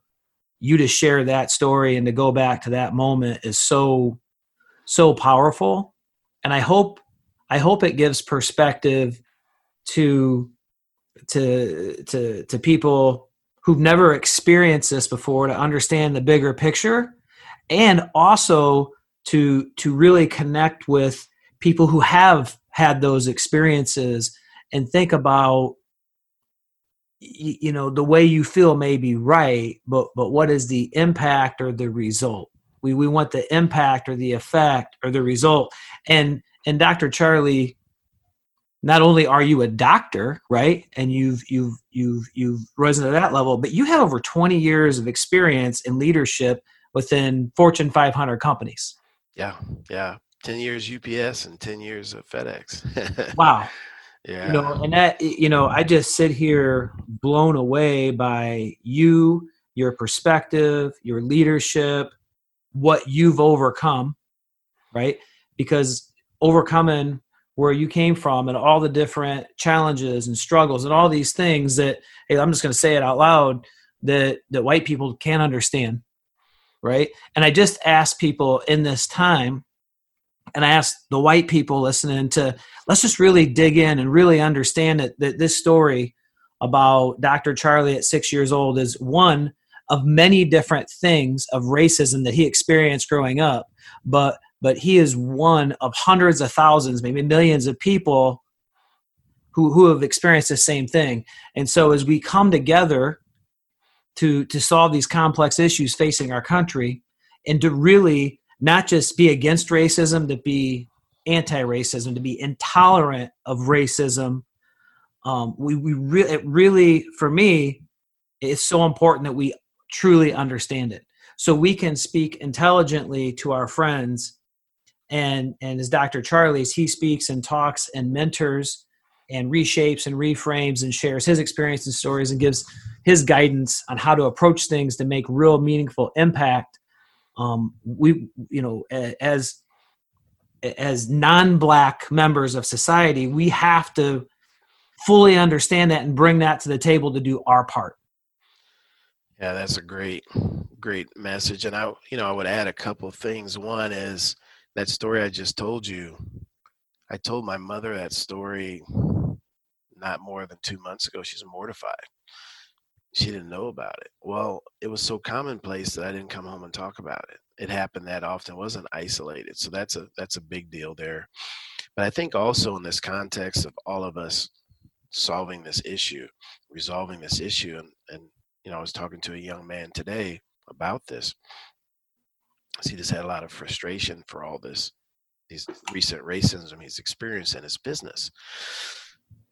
you to share that story and to go back to that moment is so so powerful. And i hope i hope it gives perspective to to to to people who've never experienced this before to understand the bigger picture and also to to really connect with people who have had those experiences and think about you know the way you feel may be right but but what is the impact or the result? We we want the impact or the effect or the result. And and dr charlie not only are you a doctor right and you've you've you've you've risen to that level but you have over 20 years of experience in leadership within fortune 500 companies. Yeah yeah. 10 years ups and 10 years of fedex. Wow. Yeah. you know and that you know i just sit here blown away by you your perspective your leadership what you've overcome right? Because overcoming where you came from and all the different challenges and struggles and all these things that hey, i'm just going to say it out loud that that white people can't understand right and i just ask people in this time and I asked the white people listening to let's just really dig in and really understand that, that this story about Dr. Charlie at six years old is one of many different things of racism that he experienced growing up, but but he is one of hundreds of thousands, maybe millions of people who who have experienced the same thing. And so as we come together to to solve these complex issues facing our country and to really not just be against racism, to be anti-racism, to be intolerant of racism. Um, we we really it really for me it's so important that we truly understand it so we can speak intelligently to our friends and and as dr charlie's he speaks and talks and mentors and reshapes and reframes and shares his experience and stories and gives his guidance on how to approach things to make real meaningful impact. Um, we you know as as non-black members of society we have to fully understand that and bring that to the table to do our part. Yeah that's a great great message. And i you know i would add a couple of things. One is that story i just told you i told my mother that story not more than two months ago she's mortified she didn't know about it. Well, it was so commonplace that I didn't come home and talk about it. It happened that often, it wasn't isolated. So that's a that's a big deal there. But I think also in this context of all of us solving this issue, resolving this issue, and and you know, I was talking to a young man today about this. He just had a lot of frustration for all this, these recent racism he's experienced in his business.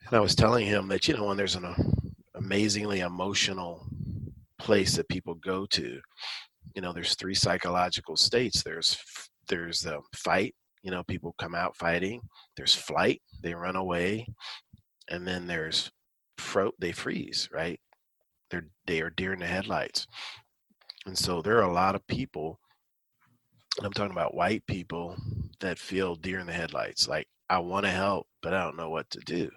And I was telling him that, you know, when there's an uh, amazingly emotional place that people go to you know there's three psychological states. There's there's the fight you know people come out fighting. There's flight they run away. And then there's fro they freeze right? They're they are deer in the headlights. And so there are a lot of people and i'm talking about white people that feel deer in the headlights like i want to help but i don't know what to do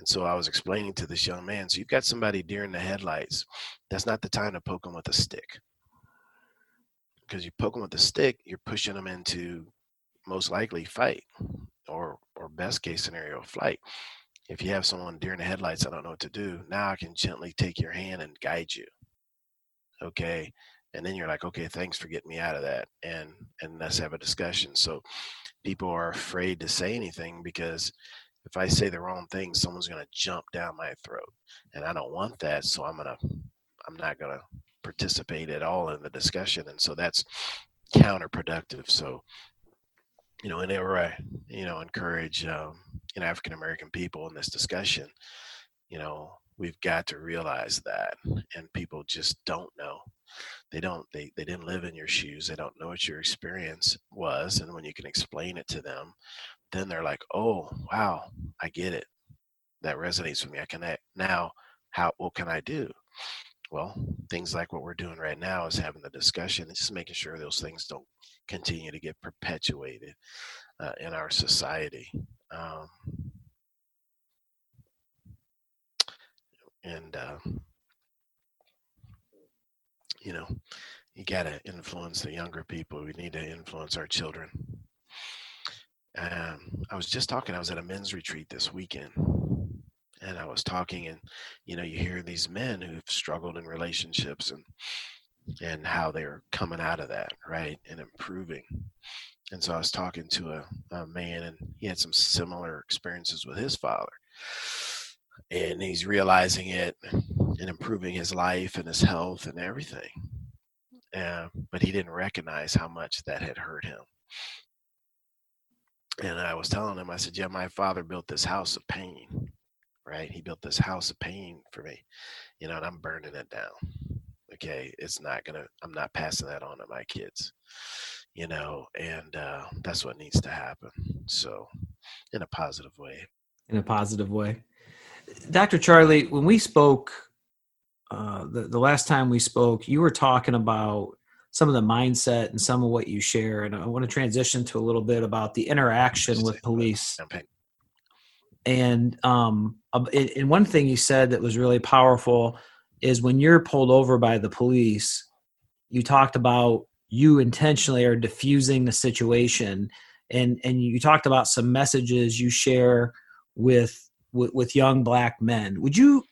and so I was explaining to this young man, so you've got somebody deer in the headlights. That's not the time to poke them with a stick. Because you poke them with a stick, you're pushing them into most likely fight or or best case scenario flight. If you have someone deer in the headlights, I don't know what to do. Now I can gently take your hand and guide you. Okay. And then you're like, okay, thanks for getting me out of that. And and let's have a discussion. So people are afraid to say anything because if I say the wrong thing, someone's going to jump down my throat, and I don't want that. So I'm gonna, I'm not gonna participate at all in the discussion, and so that's counterproductive. So, you know, whenever I, you know, encourage, um, you know, African American people in this discussion, you know, we've got to realize that, and people just don't know. They don't. They they didn't live in your shoes. They don't know what your experience was, and when you can explain it to them, then they're like, oh, wow, I get it. That resonates with me. I connect. Now, how, what can I do? Well, things like what we're doing right now is having the discussion and just making sure those things don't continue to get perpetuated uh, in our society. Um, and, uh, you know, you got to influence the younger people. We need to influence our children. Um, I was just talking. I was at a men's retreat this weekend, and I was talking, and you know, you hear these men who've struggled in relationships and and how they're coming out of that, right, and improving. And so I was talking to a, a man, and he had some similar experiences with his father, and he's realizing it and improving his life and his health and everything. but he didn't recognize how much that had hurt him. And I was telling him, I said, "Yeah, my father built this house of pain, right? He built this house of pain for me, you know, and I'm burning it down. Okay, it's not gonna. I'm not passing that on to my kids." you know, and uh, that's what needs to happen. So, in a positive way. In a positive way. Dr. Charlie, when we spoke, uh, the, the last time we spoke, you were talking about some of the mindset and some of what you share. And I want to transition to a little bit about the interaction with police. And um, and one thing you said that was really powerful is when you're pulled over by the police, you talked about you intentionally are diffusing the situation and and you talked about some messages you share with with, with young black men. Would you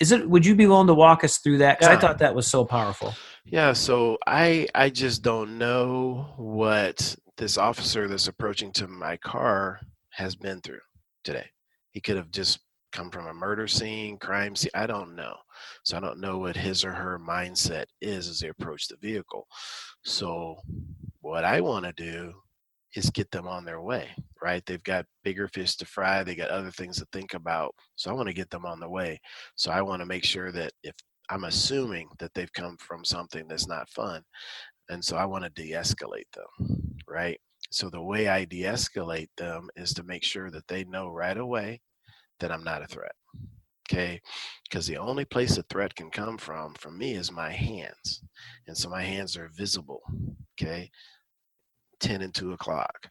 is it would you be willing to walk us through that? Because yeah. i thought that was so powerful. Yeah so i i just don't know what this officer that's approaching to my car has been through today. He could have just come from a murder scene crime scene i don't know. So i don't know what his or her mindset is as they approach the vehicle. So, what I want to do is get them on their way, right? They've got bigger fish to fry, they got other things to think about. So, I want to get them on the way. So, I want to make sure that if I'm assuming that they've come from something that's not fun, and so I want to de escalate them, right? So, the way I de escalate them is to make sure that they know right away that I'm not a threat okay because the only place a threat can come from from me is my hands and so my hands are visible okay 10 and 2 o'clock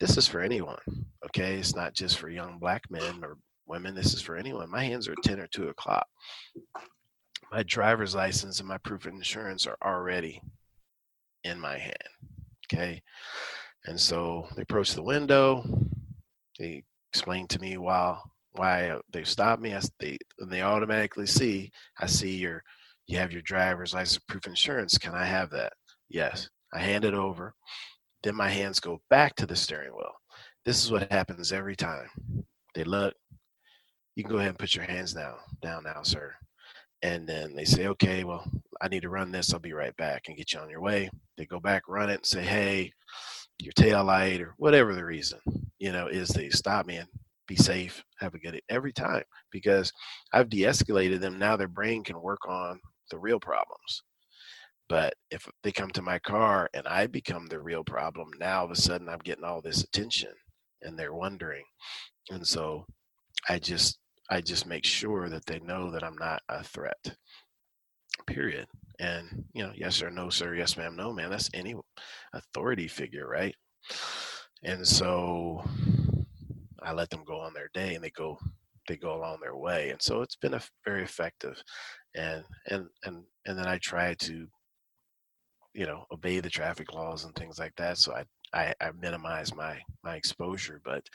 this is for anyone okay it's not just for young black men or women this is for anyone my hands are 10 or 2 o'clock my driver's license and my proof of insurance are already in my hand okay and so they approach the window they explain to me while why they stopped me. I, they and they automatically see. I see your you have your driver's license proof of insurance. Can I have that? Yes. I hand it over. Then my hands go back to the steering wheel. This is what happens every time. They look. You can go ahead and put your hands down, down now, sir. And then they say, okay, well, I need to run this. I'll be right back and get you on your way. They go back, run it, and say, hey, your tail light or whatever the reason, you know, is they stop me and be safe, have a good every time because I've de-escalated them. Now their brain can work on the real problems. But if they come to my car and I become the real problem, now all of a sudden I'm getting all this attention and they're wondering. And so I just I just make sure that they know that I'm not a threat. Period. And you know, yes or no, sir, yes, ma'am, no, man. That's any authority figure, right? And so I let them go on their day and they go they go along their way. And so it's been a very effective and and and and then I try to you know obey the traffic laws and things like that. So I I, I minimize my my exposure, but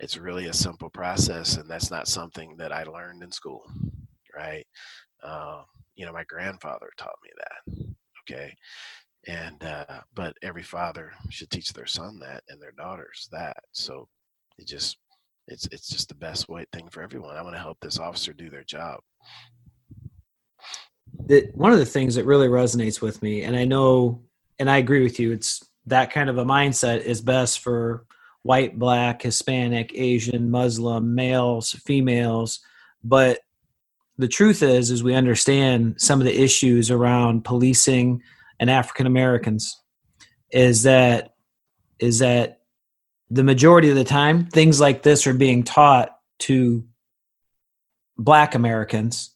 it's really a simple process, and that's not something that I learned in school, right? Uh, you know, my grandfather taught me that. Okay, and uh, but every father should teach their son that and their daughters that. So it just it's it's just the best way thing for everyone. I want to help this officer do their job. The, one of the things that really resonates with me, and I know, and I agree with you, it's that kind of a mindset is best for white, black, Hispanic, Asian, Muslim, males, females. But the truth is, is we understand some of the issues around policing and African Americans. Is that is that the majority of the time, things like this are being taught to black Americans,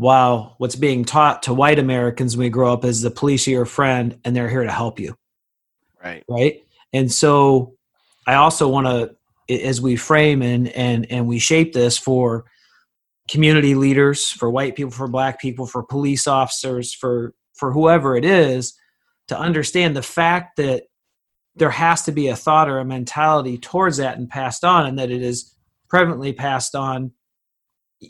while what's being taught to white Americans when we grow up is the police are your friend and they're here to help you. Right. Right. And so I also want to, as we frame and, and, and we shape this for community leaders, for white people, for black people, for police officers, for, for whoever it is, to understand the fact that there has to be a thought or a mentality towards that and passed on and that it is prevalently passed on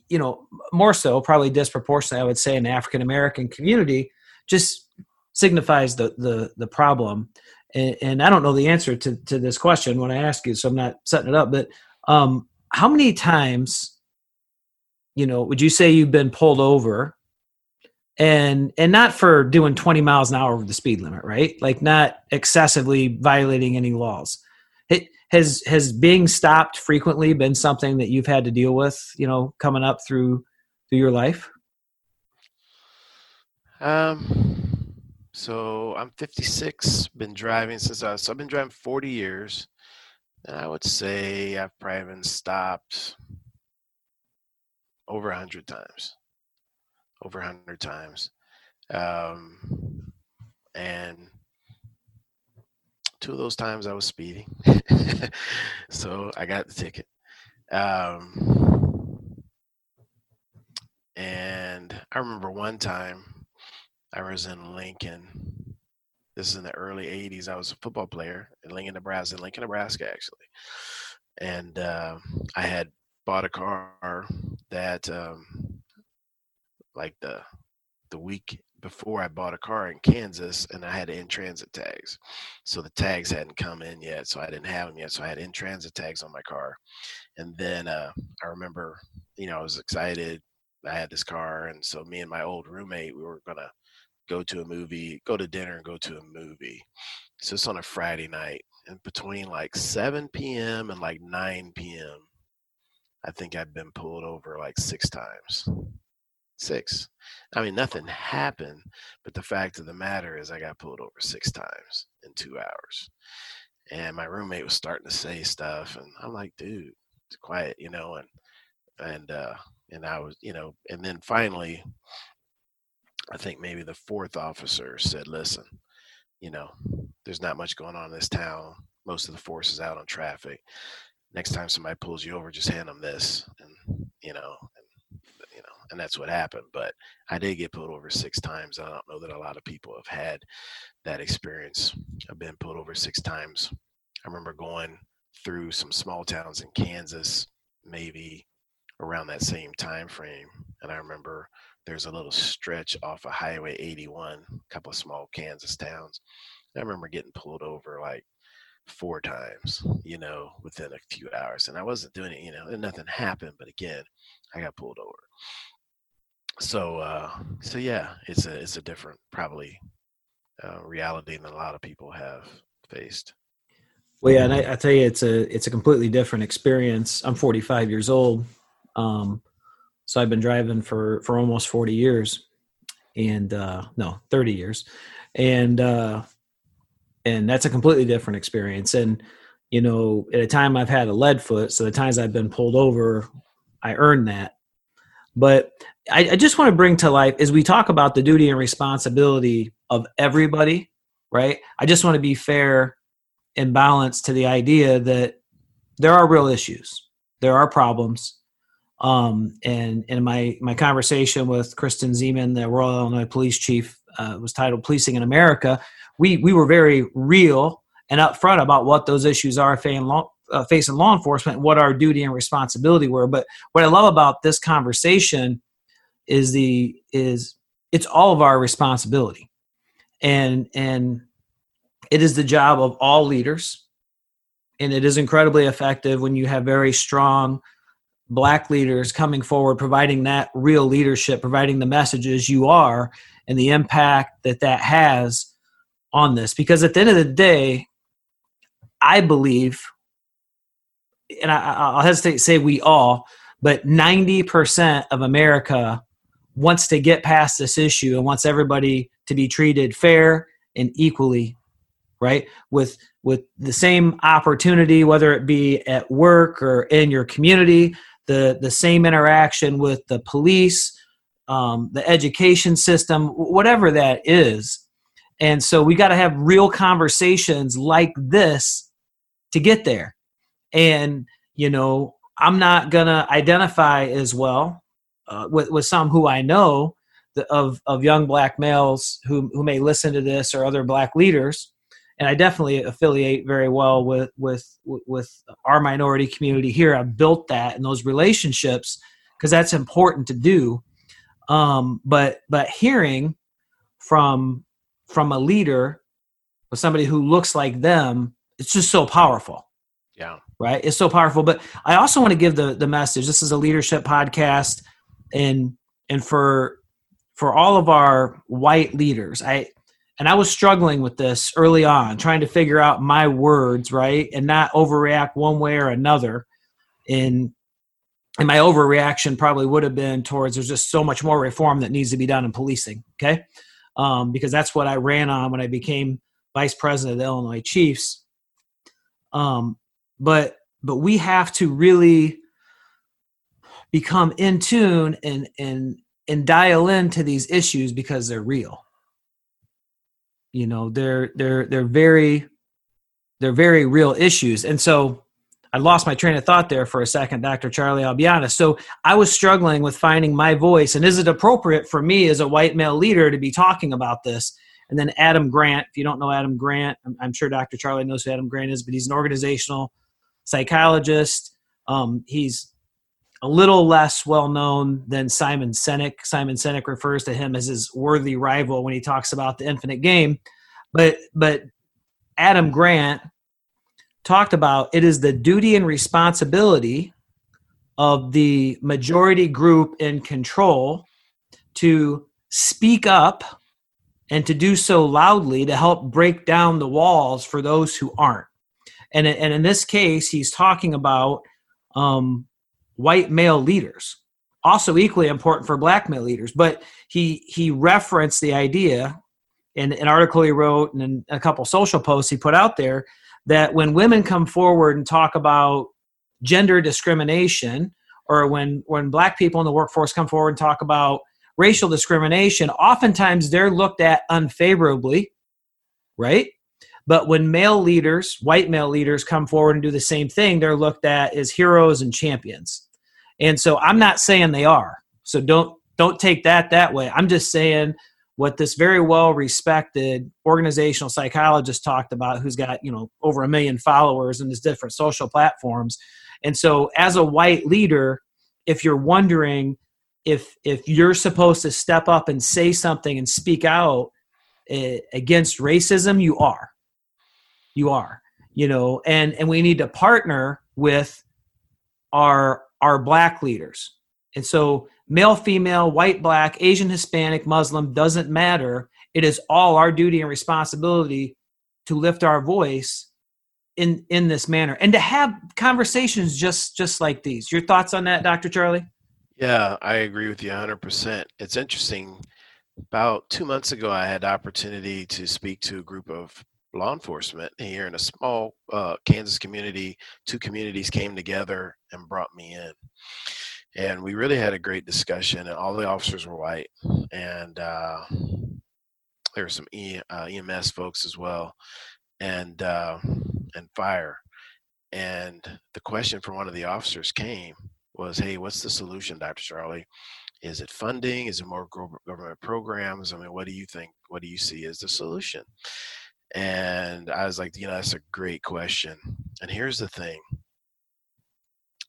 you know more so probably disproportionately i would say in african american community just signifies the the the problem. And, and, i don't know the answer to to this question when i ask you so i'm not setting it up but um how many times you know would you say you've been pulled over and and not for doing 20 miles an hour over the speed limit right? Like not excessively violating any laws has has being stopped frequently been something that you've had to deal with you know coming up through through your life um so i'm 56 been driving since i so i've been driving 40 years and i would say i've probably been stopped over 100 times over 100 times. Um, and two of those times I was speeding. so I got the ticket. Um, and I remember one time I was in Lincoln. This is in the early 80s. I was a football player in Lincoln, Nebraska, in Lincoln, Nebraska, actually. And uh, I had bought a car that um, like the the week before I bought a car in Kansas and I had in transit tags. So the tags hadn't come in yet, so I didn't have them yet. So I had in transit tags on my car. And then uh, I remember, you know, I was excited. I had this car. And so me and my old roommate, we were going to go to a movie, go to dinner and go to a movie. So it's on a Friday night. And between like 7 p.m. and like 9 p.m., I think I've been pulled over like six times six. I mean, nothing happened, but the fact of the matter is, I got pulled over six times in two hours. And my roommate was starting to say stuff, and I'm like, dude, it's quiet, you know, and and uh, and I was, you know, and then finally, I think maybe the fourth officer said, listen, you know, there's not much going on in this town. Most of the force is out on traffic. Next time somebody pulls you over, just hand them this, and you know, and that's what happened. But I did get pulled over six times. I don't know that a lot of people have had that experience. I've been pulled over six times. I remember going through some small towns in Kansas, maybe around that same time frame, and I remember there's a little stretch off of Highway 81, a couple of small Kansas towns. I remember getting pulled over like four times, you know, within a few hours. And I wasn't doing it, you know, and nothing happened. But again, I got pulled over so uh, so yeah, it's a it's a different probably uh, reality than a lot of people have faced. Well, yeah, and I, I, tell you, it's a it's a completely different experience. I'm 45 years old, um, so I've been driving for for almost 40 years, and uh, no, 30 years, and uh, and that's a completely different experience. And you know, at a time I've had a lead foot, so the times I've been pulled over, I earned that. But I, I just want to bring to life as we talk about the duty and responsibility of everybody, right? I just want to be fair and balanced to the idea that there are real issues, there are problems. Um, and in my my conversation with Kristen Ziman, the Aurora Illinois Police Chief, uh, was titled "Policing in America." We we were very real and upfront about what those issues are uh, facing law enforcement, what our duty and responsibility were. But what I love about this conversation is the is it's all of our responsibility. And and it is the job of all leaders. And it is incredibly effective when you have very strong black leaders coming forward providing that real leadership providing the messages you are and the impact that that has on this. Because at the end of the day i believe and I, will hesitate to say we all but 90% of america wants to get past this issue and wants everybody to be treated fair and equally right? With with the same opportunity whether it be at work or in your community the the same interaction with the police um, the education system whatever that is. And so we got to have real conversations like this to get there and you know i'm not gonna identify as well uh, with with some who I know the, of of young black males who who may listen to this or other black leaders, and I definitely affiliate very well with with with our minority community here. I've built that and those relationships because that's important to do. Um, but but hearing from from a leader or somebody who looks like them, it's just so powerful. Yeah. Right. It's so powerful. But I also want to give the the message. This is a leadership podcast and and for for all of our white leaders, I and I was struggling with this early on, trying to figure out my words, right? And not overreact one way or another. In and my overreaction probably would have been towards there's just so much more reform that needs to be done in policing, okay? Um, because that's what I ran on when I became vice president of the Illinois Chiefs. Um, but but we have to really become in tune and and and dial into these issues because they're real. You know they're they're they're very they're very real issues. And so i lost my train of thought there for a second dr charlie i'll be honest so i was struggling with finding my voice and is it appropriate for me as a white male leader to be talking about this? And then adam grant if you don't know adam grant i'm, I'm sure dr charlie knows who adam grant is but he's an organizational psychologist um, he's a little less well known than Simon Sinek. Simon Sinek refers to him as his worthy rival when he talks about the infinite game. But but Adam Grant talked about it is the duty and responsibility of the majority group in control to speak up and to do so loudly to help break down the walls for those who aren't. And, and in this case, he's talking about um, white male leaders also equally important for black male leaders. But he he referenced the idea in an article he wrote and a couple social posts he put out there that when women come forward and talk about gender discrimination or when when black people in the workforce come forward and talk about racial discrimination oftentimes they're looked at unfavorably right but when male leaders white male leaders come forward and do the same thing they're looked at as heroes and champions and so I'm not saying they are. So don't don't take that that way. I'm just saying what this very well respected organizational psychologist talked about who's got, you know, over a million followers in his different social platforms. And so as a white leader, if you're wondering if if you're supposed to step up and say something and speak out uh, against racism, you are. You are. You know, and and we need to partner with our our black leaders. And so, male, female, white, black, Asian, Hispanic, Muslim doesn't matter. It is all our duty and responsibility to lift our voice in in this manner and to have conversations just just like these. Your thoughts on that, Dr. Charlie? Yeah, I agree with you 100%. It's interesting. About two months ago, I had the opportunity to speak to a group of law enforcement here in a small uh, Kansas community. Two communities came together and brought me in. And we really had a great discussion, and all the officers were white. And uh, there were some e, uh, EMS folks as well, and uh, and fire. And the question from one of the officers came was, "Hey, what's the solution, Dr. Charlie? Is it funding? Is it more government programs? I mean, what do you think? What do you see as the solution?" And I was like, you know, that's a great question. And here's the thing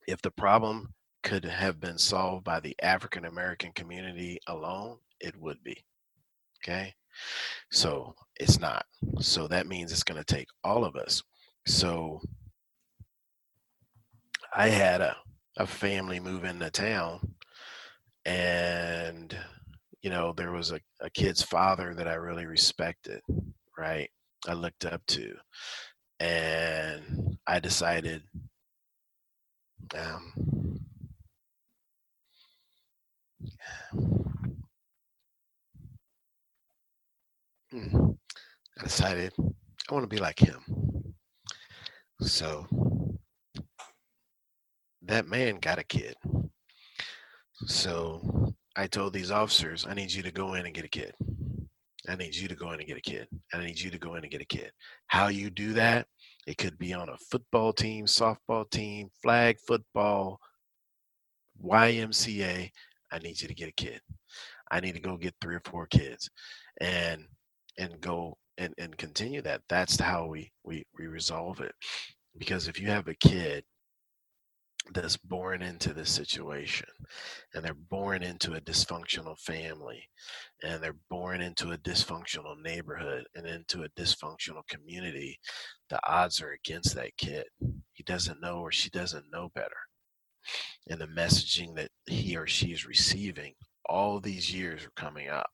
if the problem could have been solved by the African American community alone, it would be. Okay. So it's not. So that means it's going to take all of us. So I had a, a family move into town and you know there was a, a kid's father that i really respected right I looked up to. And I decided um, hmm, I decided I want to be like him. So that man got a kid. So I told these officers, I need you to go in and get a kid. I need you to go in and get a kid. I need you to go in and get a kid. How you do that? It could be on a football team, softball team, flag football, YMCA. I need you to get a kid. I need to go get three or four kids and and go and, and continue that. That's how we, we we resolve it. Because if you have a kid that's born into this situation and they're born into a dysfunctional family and they're born into a dysfunctional neighborhood and into a dysfunctional community the odds are against that kid he doesn't know or she doesn't know better and the messaging that he or she is receiving all these years are coming up.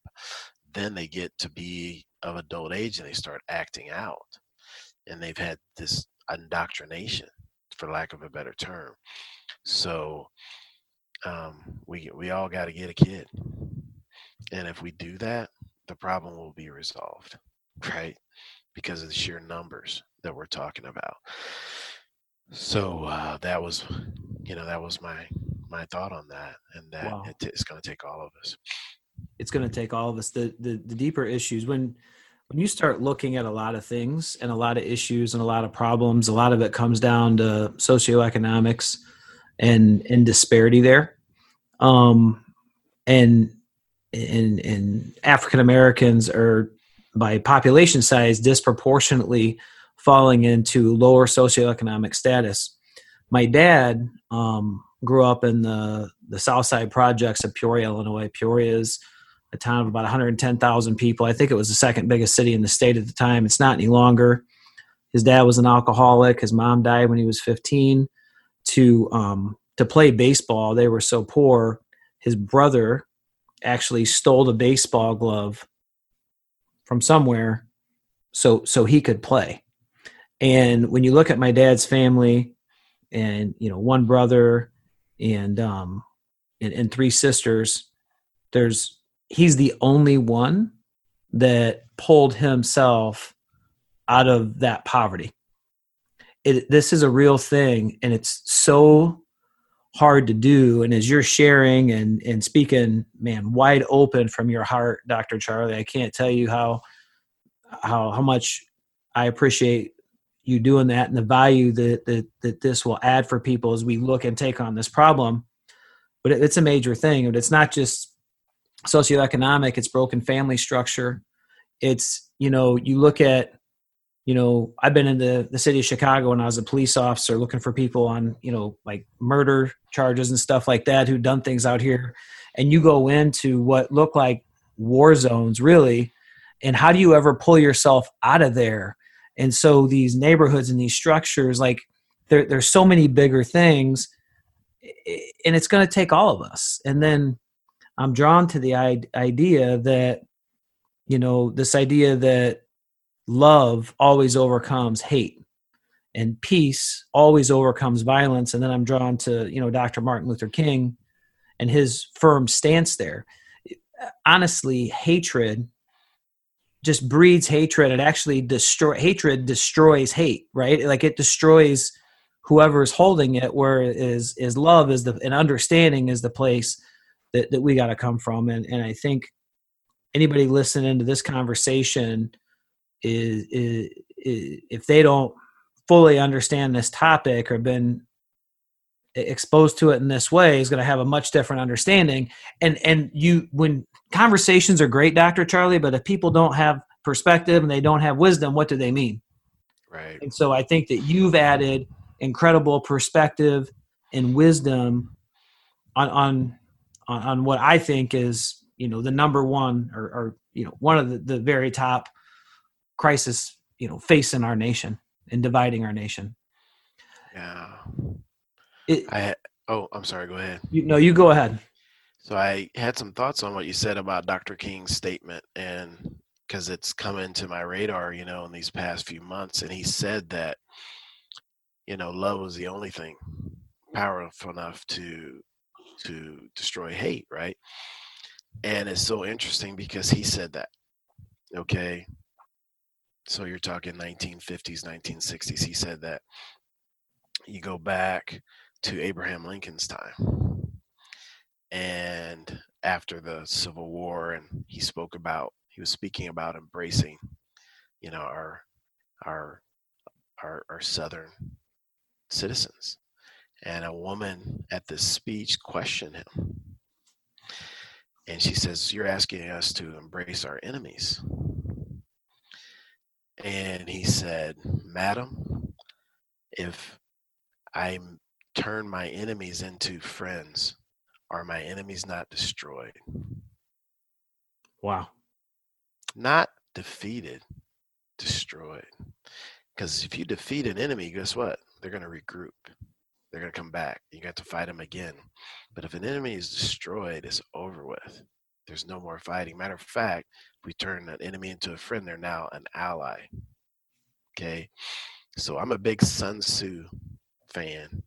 Then they get to be of adult age and they start acting out. And they've had this indoctrination, for lack of a better term. So um, we we all got to get a kid, and if we do that, the problem will be resolved, right? Because of the sheer numbers that we're talking about. So uh, that was, you know, that was my my thought on that, and that wow. it, it's going to take all of us. It's going to take all of us. The, the the deeper issues when when you start looking at a lot of things and a lot of issues and a lot of problems, a lot of it comes down to socioeconomics and and disparity there. Um, and and and African Americans are by population size disproportionately falling into lower socioeconomic status. My dad um, grew up in the the South Side projects of Peoria, Illinois. Peoria is a town of about 110,000 people. I think it was the second biggest city in the state at the time. It's not any longer. His dad was an alcoholic. His mom died when he was 15. To um, to play baseball, they were so poor. His brother actually stole the baseball glove from somewhere, so so he could play. And when you look at my dad's family, and you know one brother and um and, and three sisters, there's he's the only one that pulled himself out of that poverty. It, this is a real thing, and it's so hard to do. And as you're sharing and and speaking, man, wide open from your heart, Dr. Charlie, I can't tell you how how how much I appreciate you doing that and the value that that that this will add for people as we look and take on this problem. But it, it's a major thing, and it's not just socioeconomic it's broken family structure. It's you know you look at you know i've been in the, the city of chicago when i was a police officer looking for people on you know like murder charges and stuff like that who've done things out here. And you go into what look like war zones really and how do you ever pull yourself out of there? And so these neighborhoods and these structures like there, there's so many bigger things and it's going to take all of us. And then I'm drawn to the idea that, you know, this idea that love always overcomes hate and peace always overcomes violence. And then I'm drawn to, you know, Dr. Martin Luther King and his firm stance there. Honestly, hatred just breeds hatred. It actually destroy hatred destroys hate, right? Like it destroys whoever is holding it. Where is is love is the and understanding is the place that, that we got to come from. And, and I think anybody listening to this conversation is, is, is if they don't fully understand this topic or been exposed to it in this way is going to have a much different understanding. And and you when conversations are great dr charlie but if people don't have perspective and they don't have wisdom what do they mean? Right. And so i think that you've added incredible perspective and wisdom on on on, on what I think is you know the number one or, or you know one of the, the very top crisis you know facing our nation and dividing our nation. Yeah. It, I oh I'm sorry. Go ahead. You, no, you go ahead. So I had some thoughts on what you said about Dr. King's statement, and because it's come into my radar, you know, in these past few months, and he said that, you know, love was the only thing powerful enough to to destroy hate, right? And it's so interesting because he said that. Okay. So you're talking 1950s, 1960s. He said that. You go back to Abraham Lincoln's time. And after the Civil War, and he spoke about, he was speaking about embracing, you know, our, our, our, our Southern citizens and a woman at this speech questioned him. And she says, You're asking us to embrace our enemies. And he said, Madam, if I turn my enemies into friends, are my enemies not destroyed? Wow. Not defeated, destroyed. Because if you defeat an enemy, guess what? They're going to regroup they're going to come back. You got to fight them again. But if an enemy is destroyed, it's over with. There's no more fighting. Matter of fact, we turn an enemy into a friend, they're now an ally. Okay. So I'm a big Sun Tzu fan.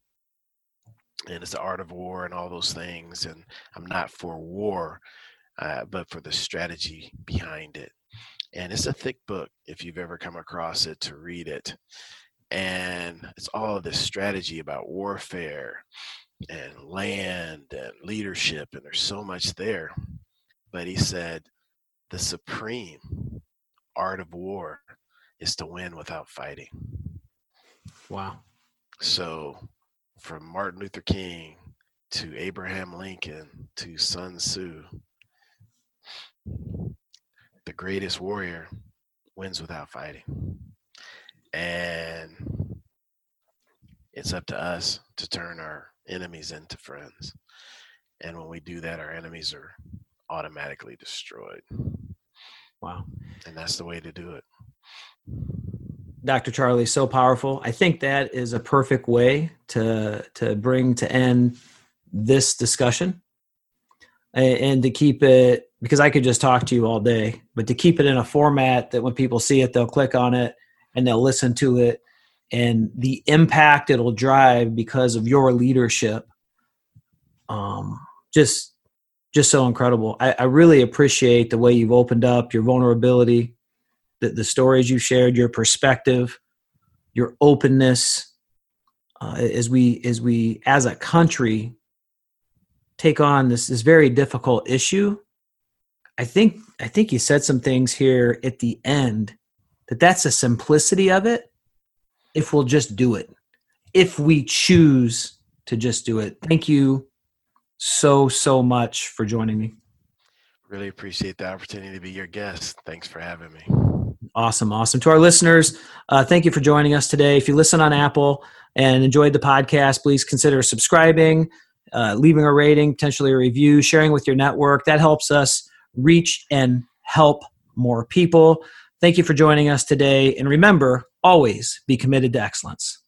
And it's the art of war and all those things. And I'm not for war, uh, but for the strategy behind it. And it's a thick book if you've ever come across it to read it. And it's all of this strategy about warfare and land and leadership. And there's so much there. But he said, the supreme art of war is to win without fighting. Wow. So, from Martin Luther King to Abraham Lincoln to Sun Tzu, the greatest warrior wins without fighting. And it's up to us to turn our enemies into friends. And when we do that, our enemies are automatically destroyed. Wow. And that's the way to do it. Dr. Charlie, so powerful. I think that is a perfect way to to bring to end this discussion and, and to keep it because I could just talk to you all day, but to keep it in a format that when people see it, they'll click on it and they'll listen to it and the impact it'll drive because of your leadership. Um, just just so incredible. I, I really appreciate the way you've opened up your vulnerability the, the stories you shared, your perspective, your openness, uh, as we as we as a country take on this this very difficult issue. I think I think you said some things here at the end that that's the simplicity of it. If we'll just do it, if we choose to just do it. Thank you so so much for joining me. Really appreciate the opportunity to be your guest. Thanks for having me. Awesome, awesome. To our listeners, uh, thank you for joining us today. If you listen on Apple and enjoyed the podcast, please consider subscribing, uh, leaving a rating, potentially a review, sharing with your network. That helps us reach and help more people. Thank you for joining us today. And remember, always be committed to excellence.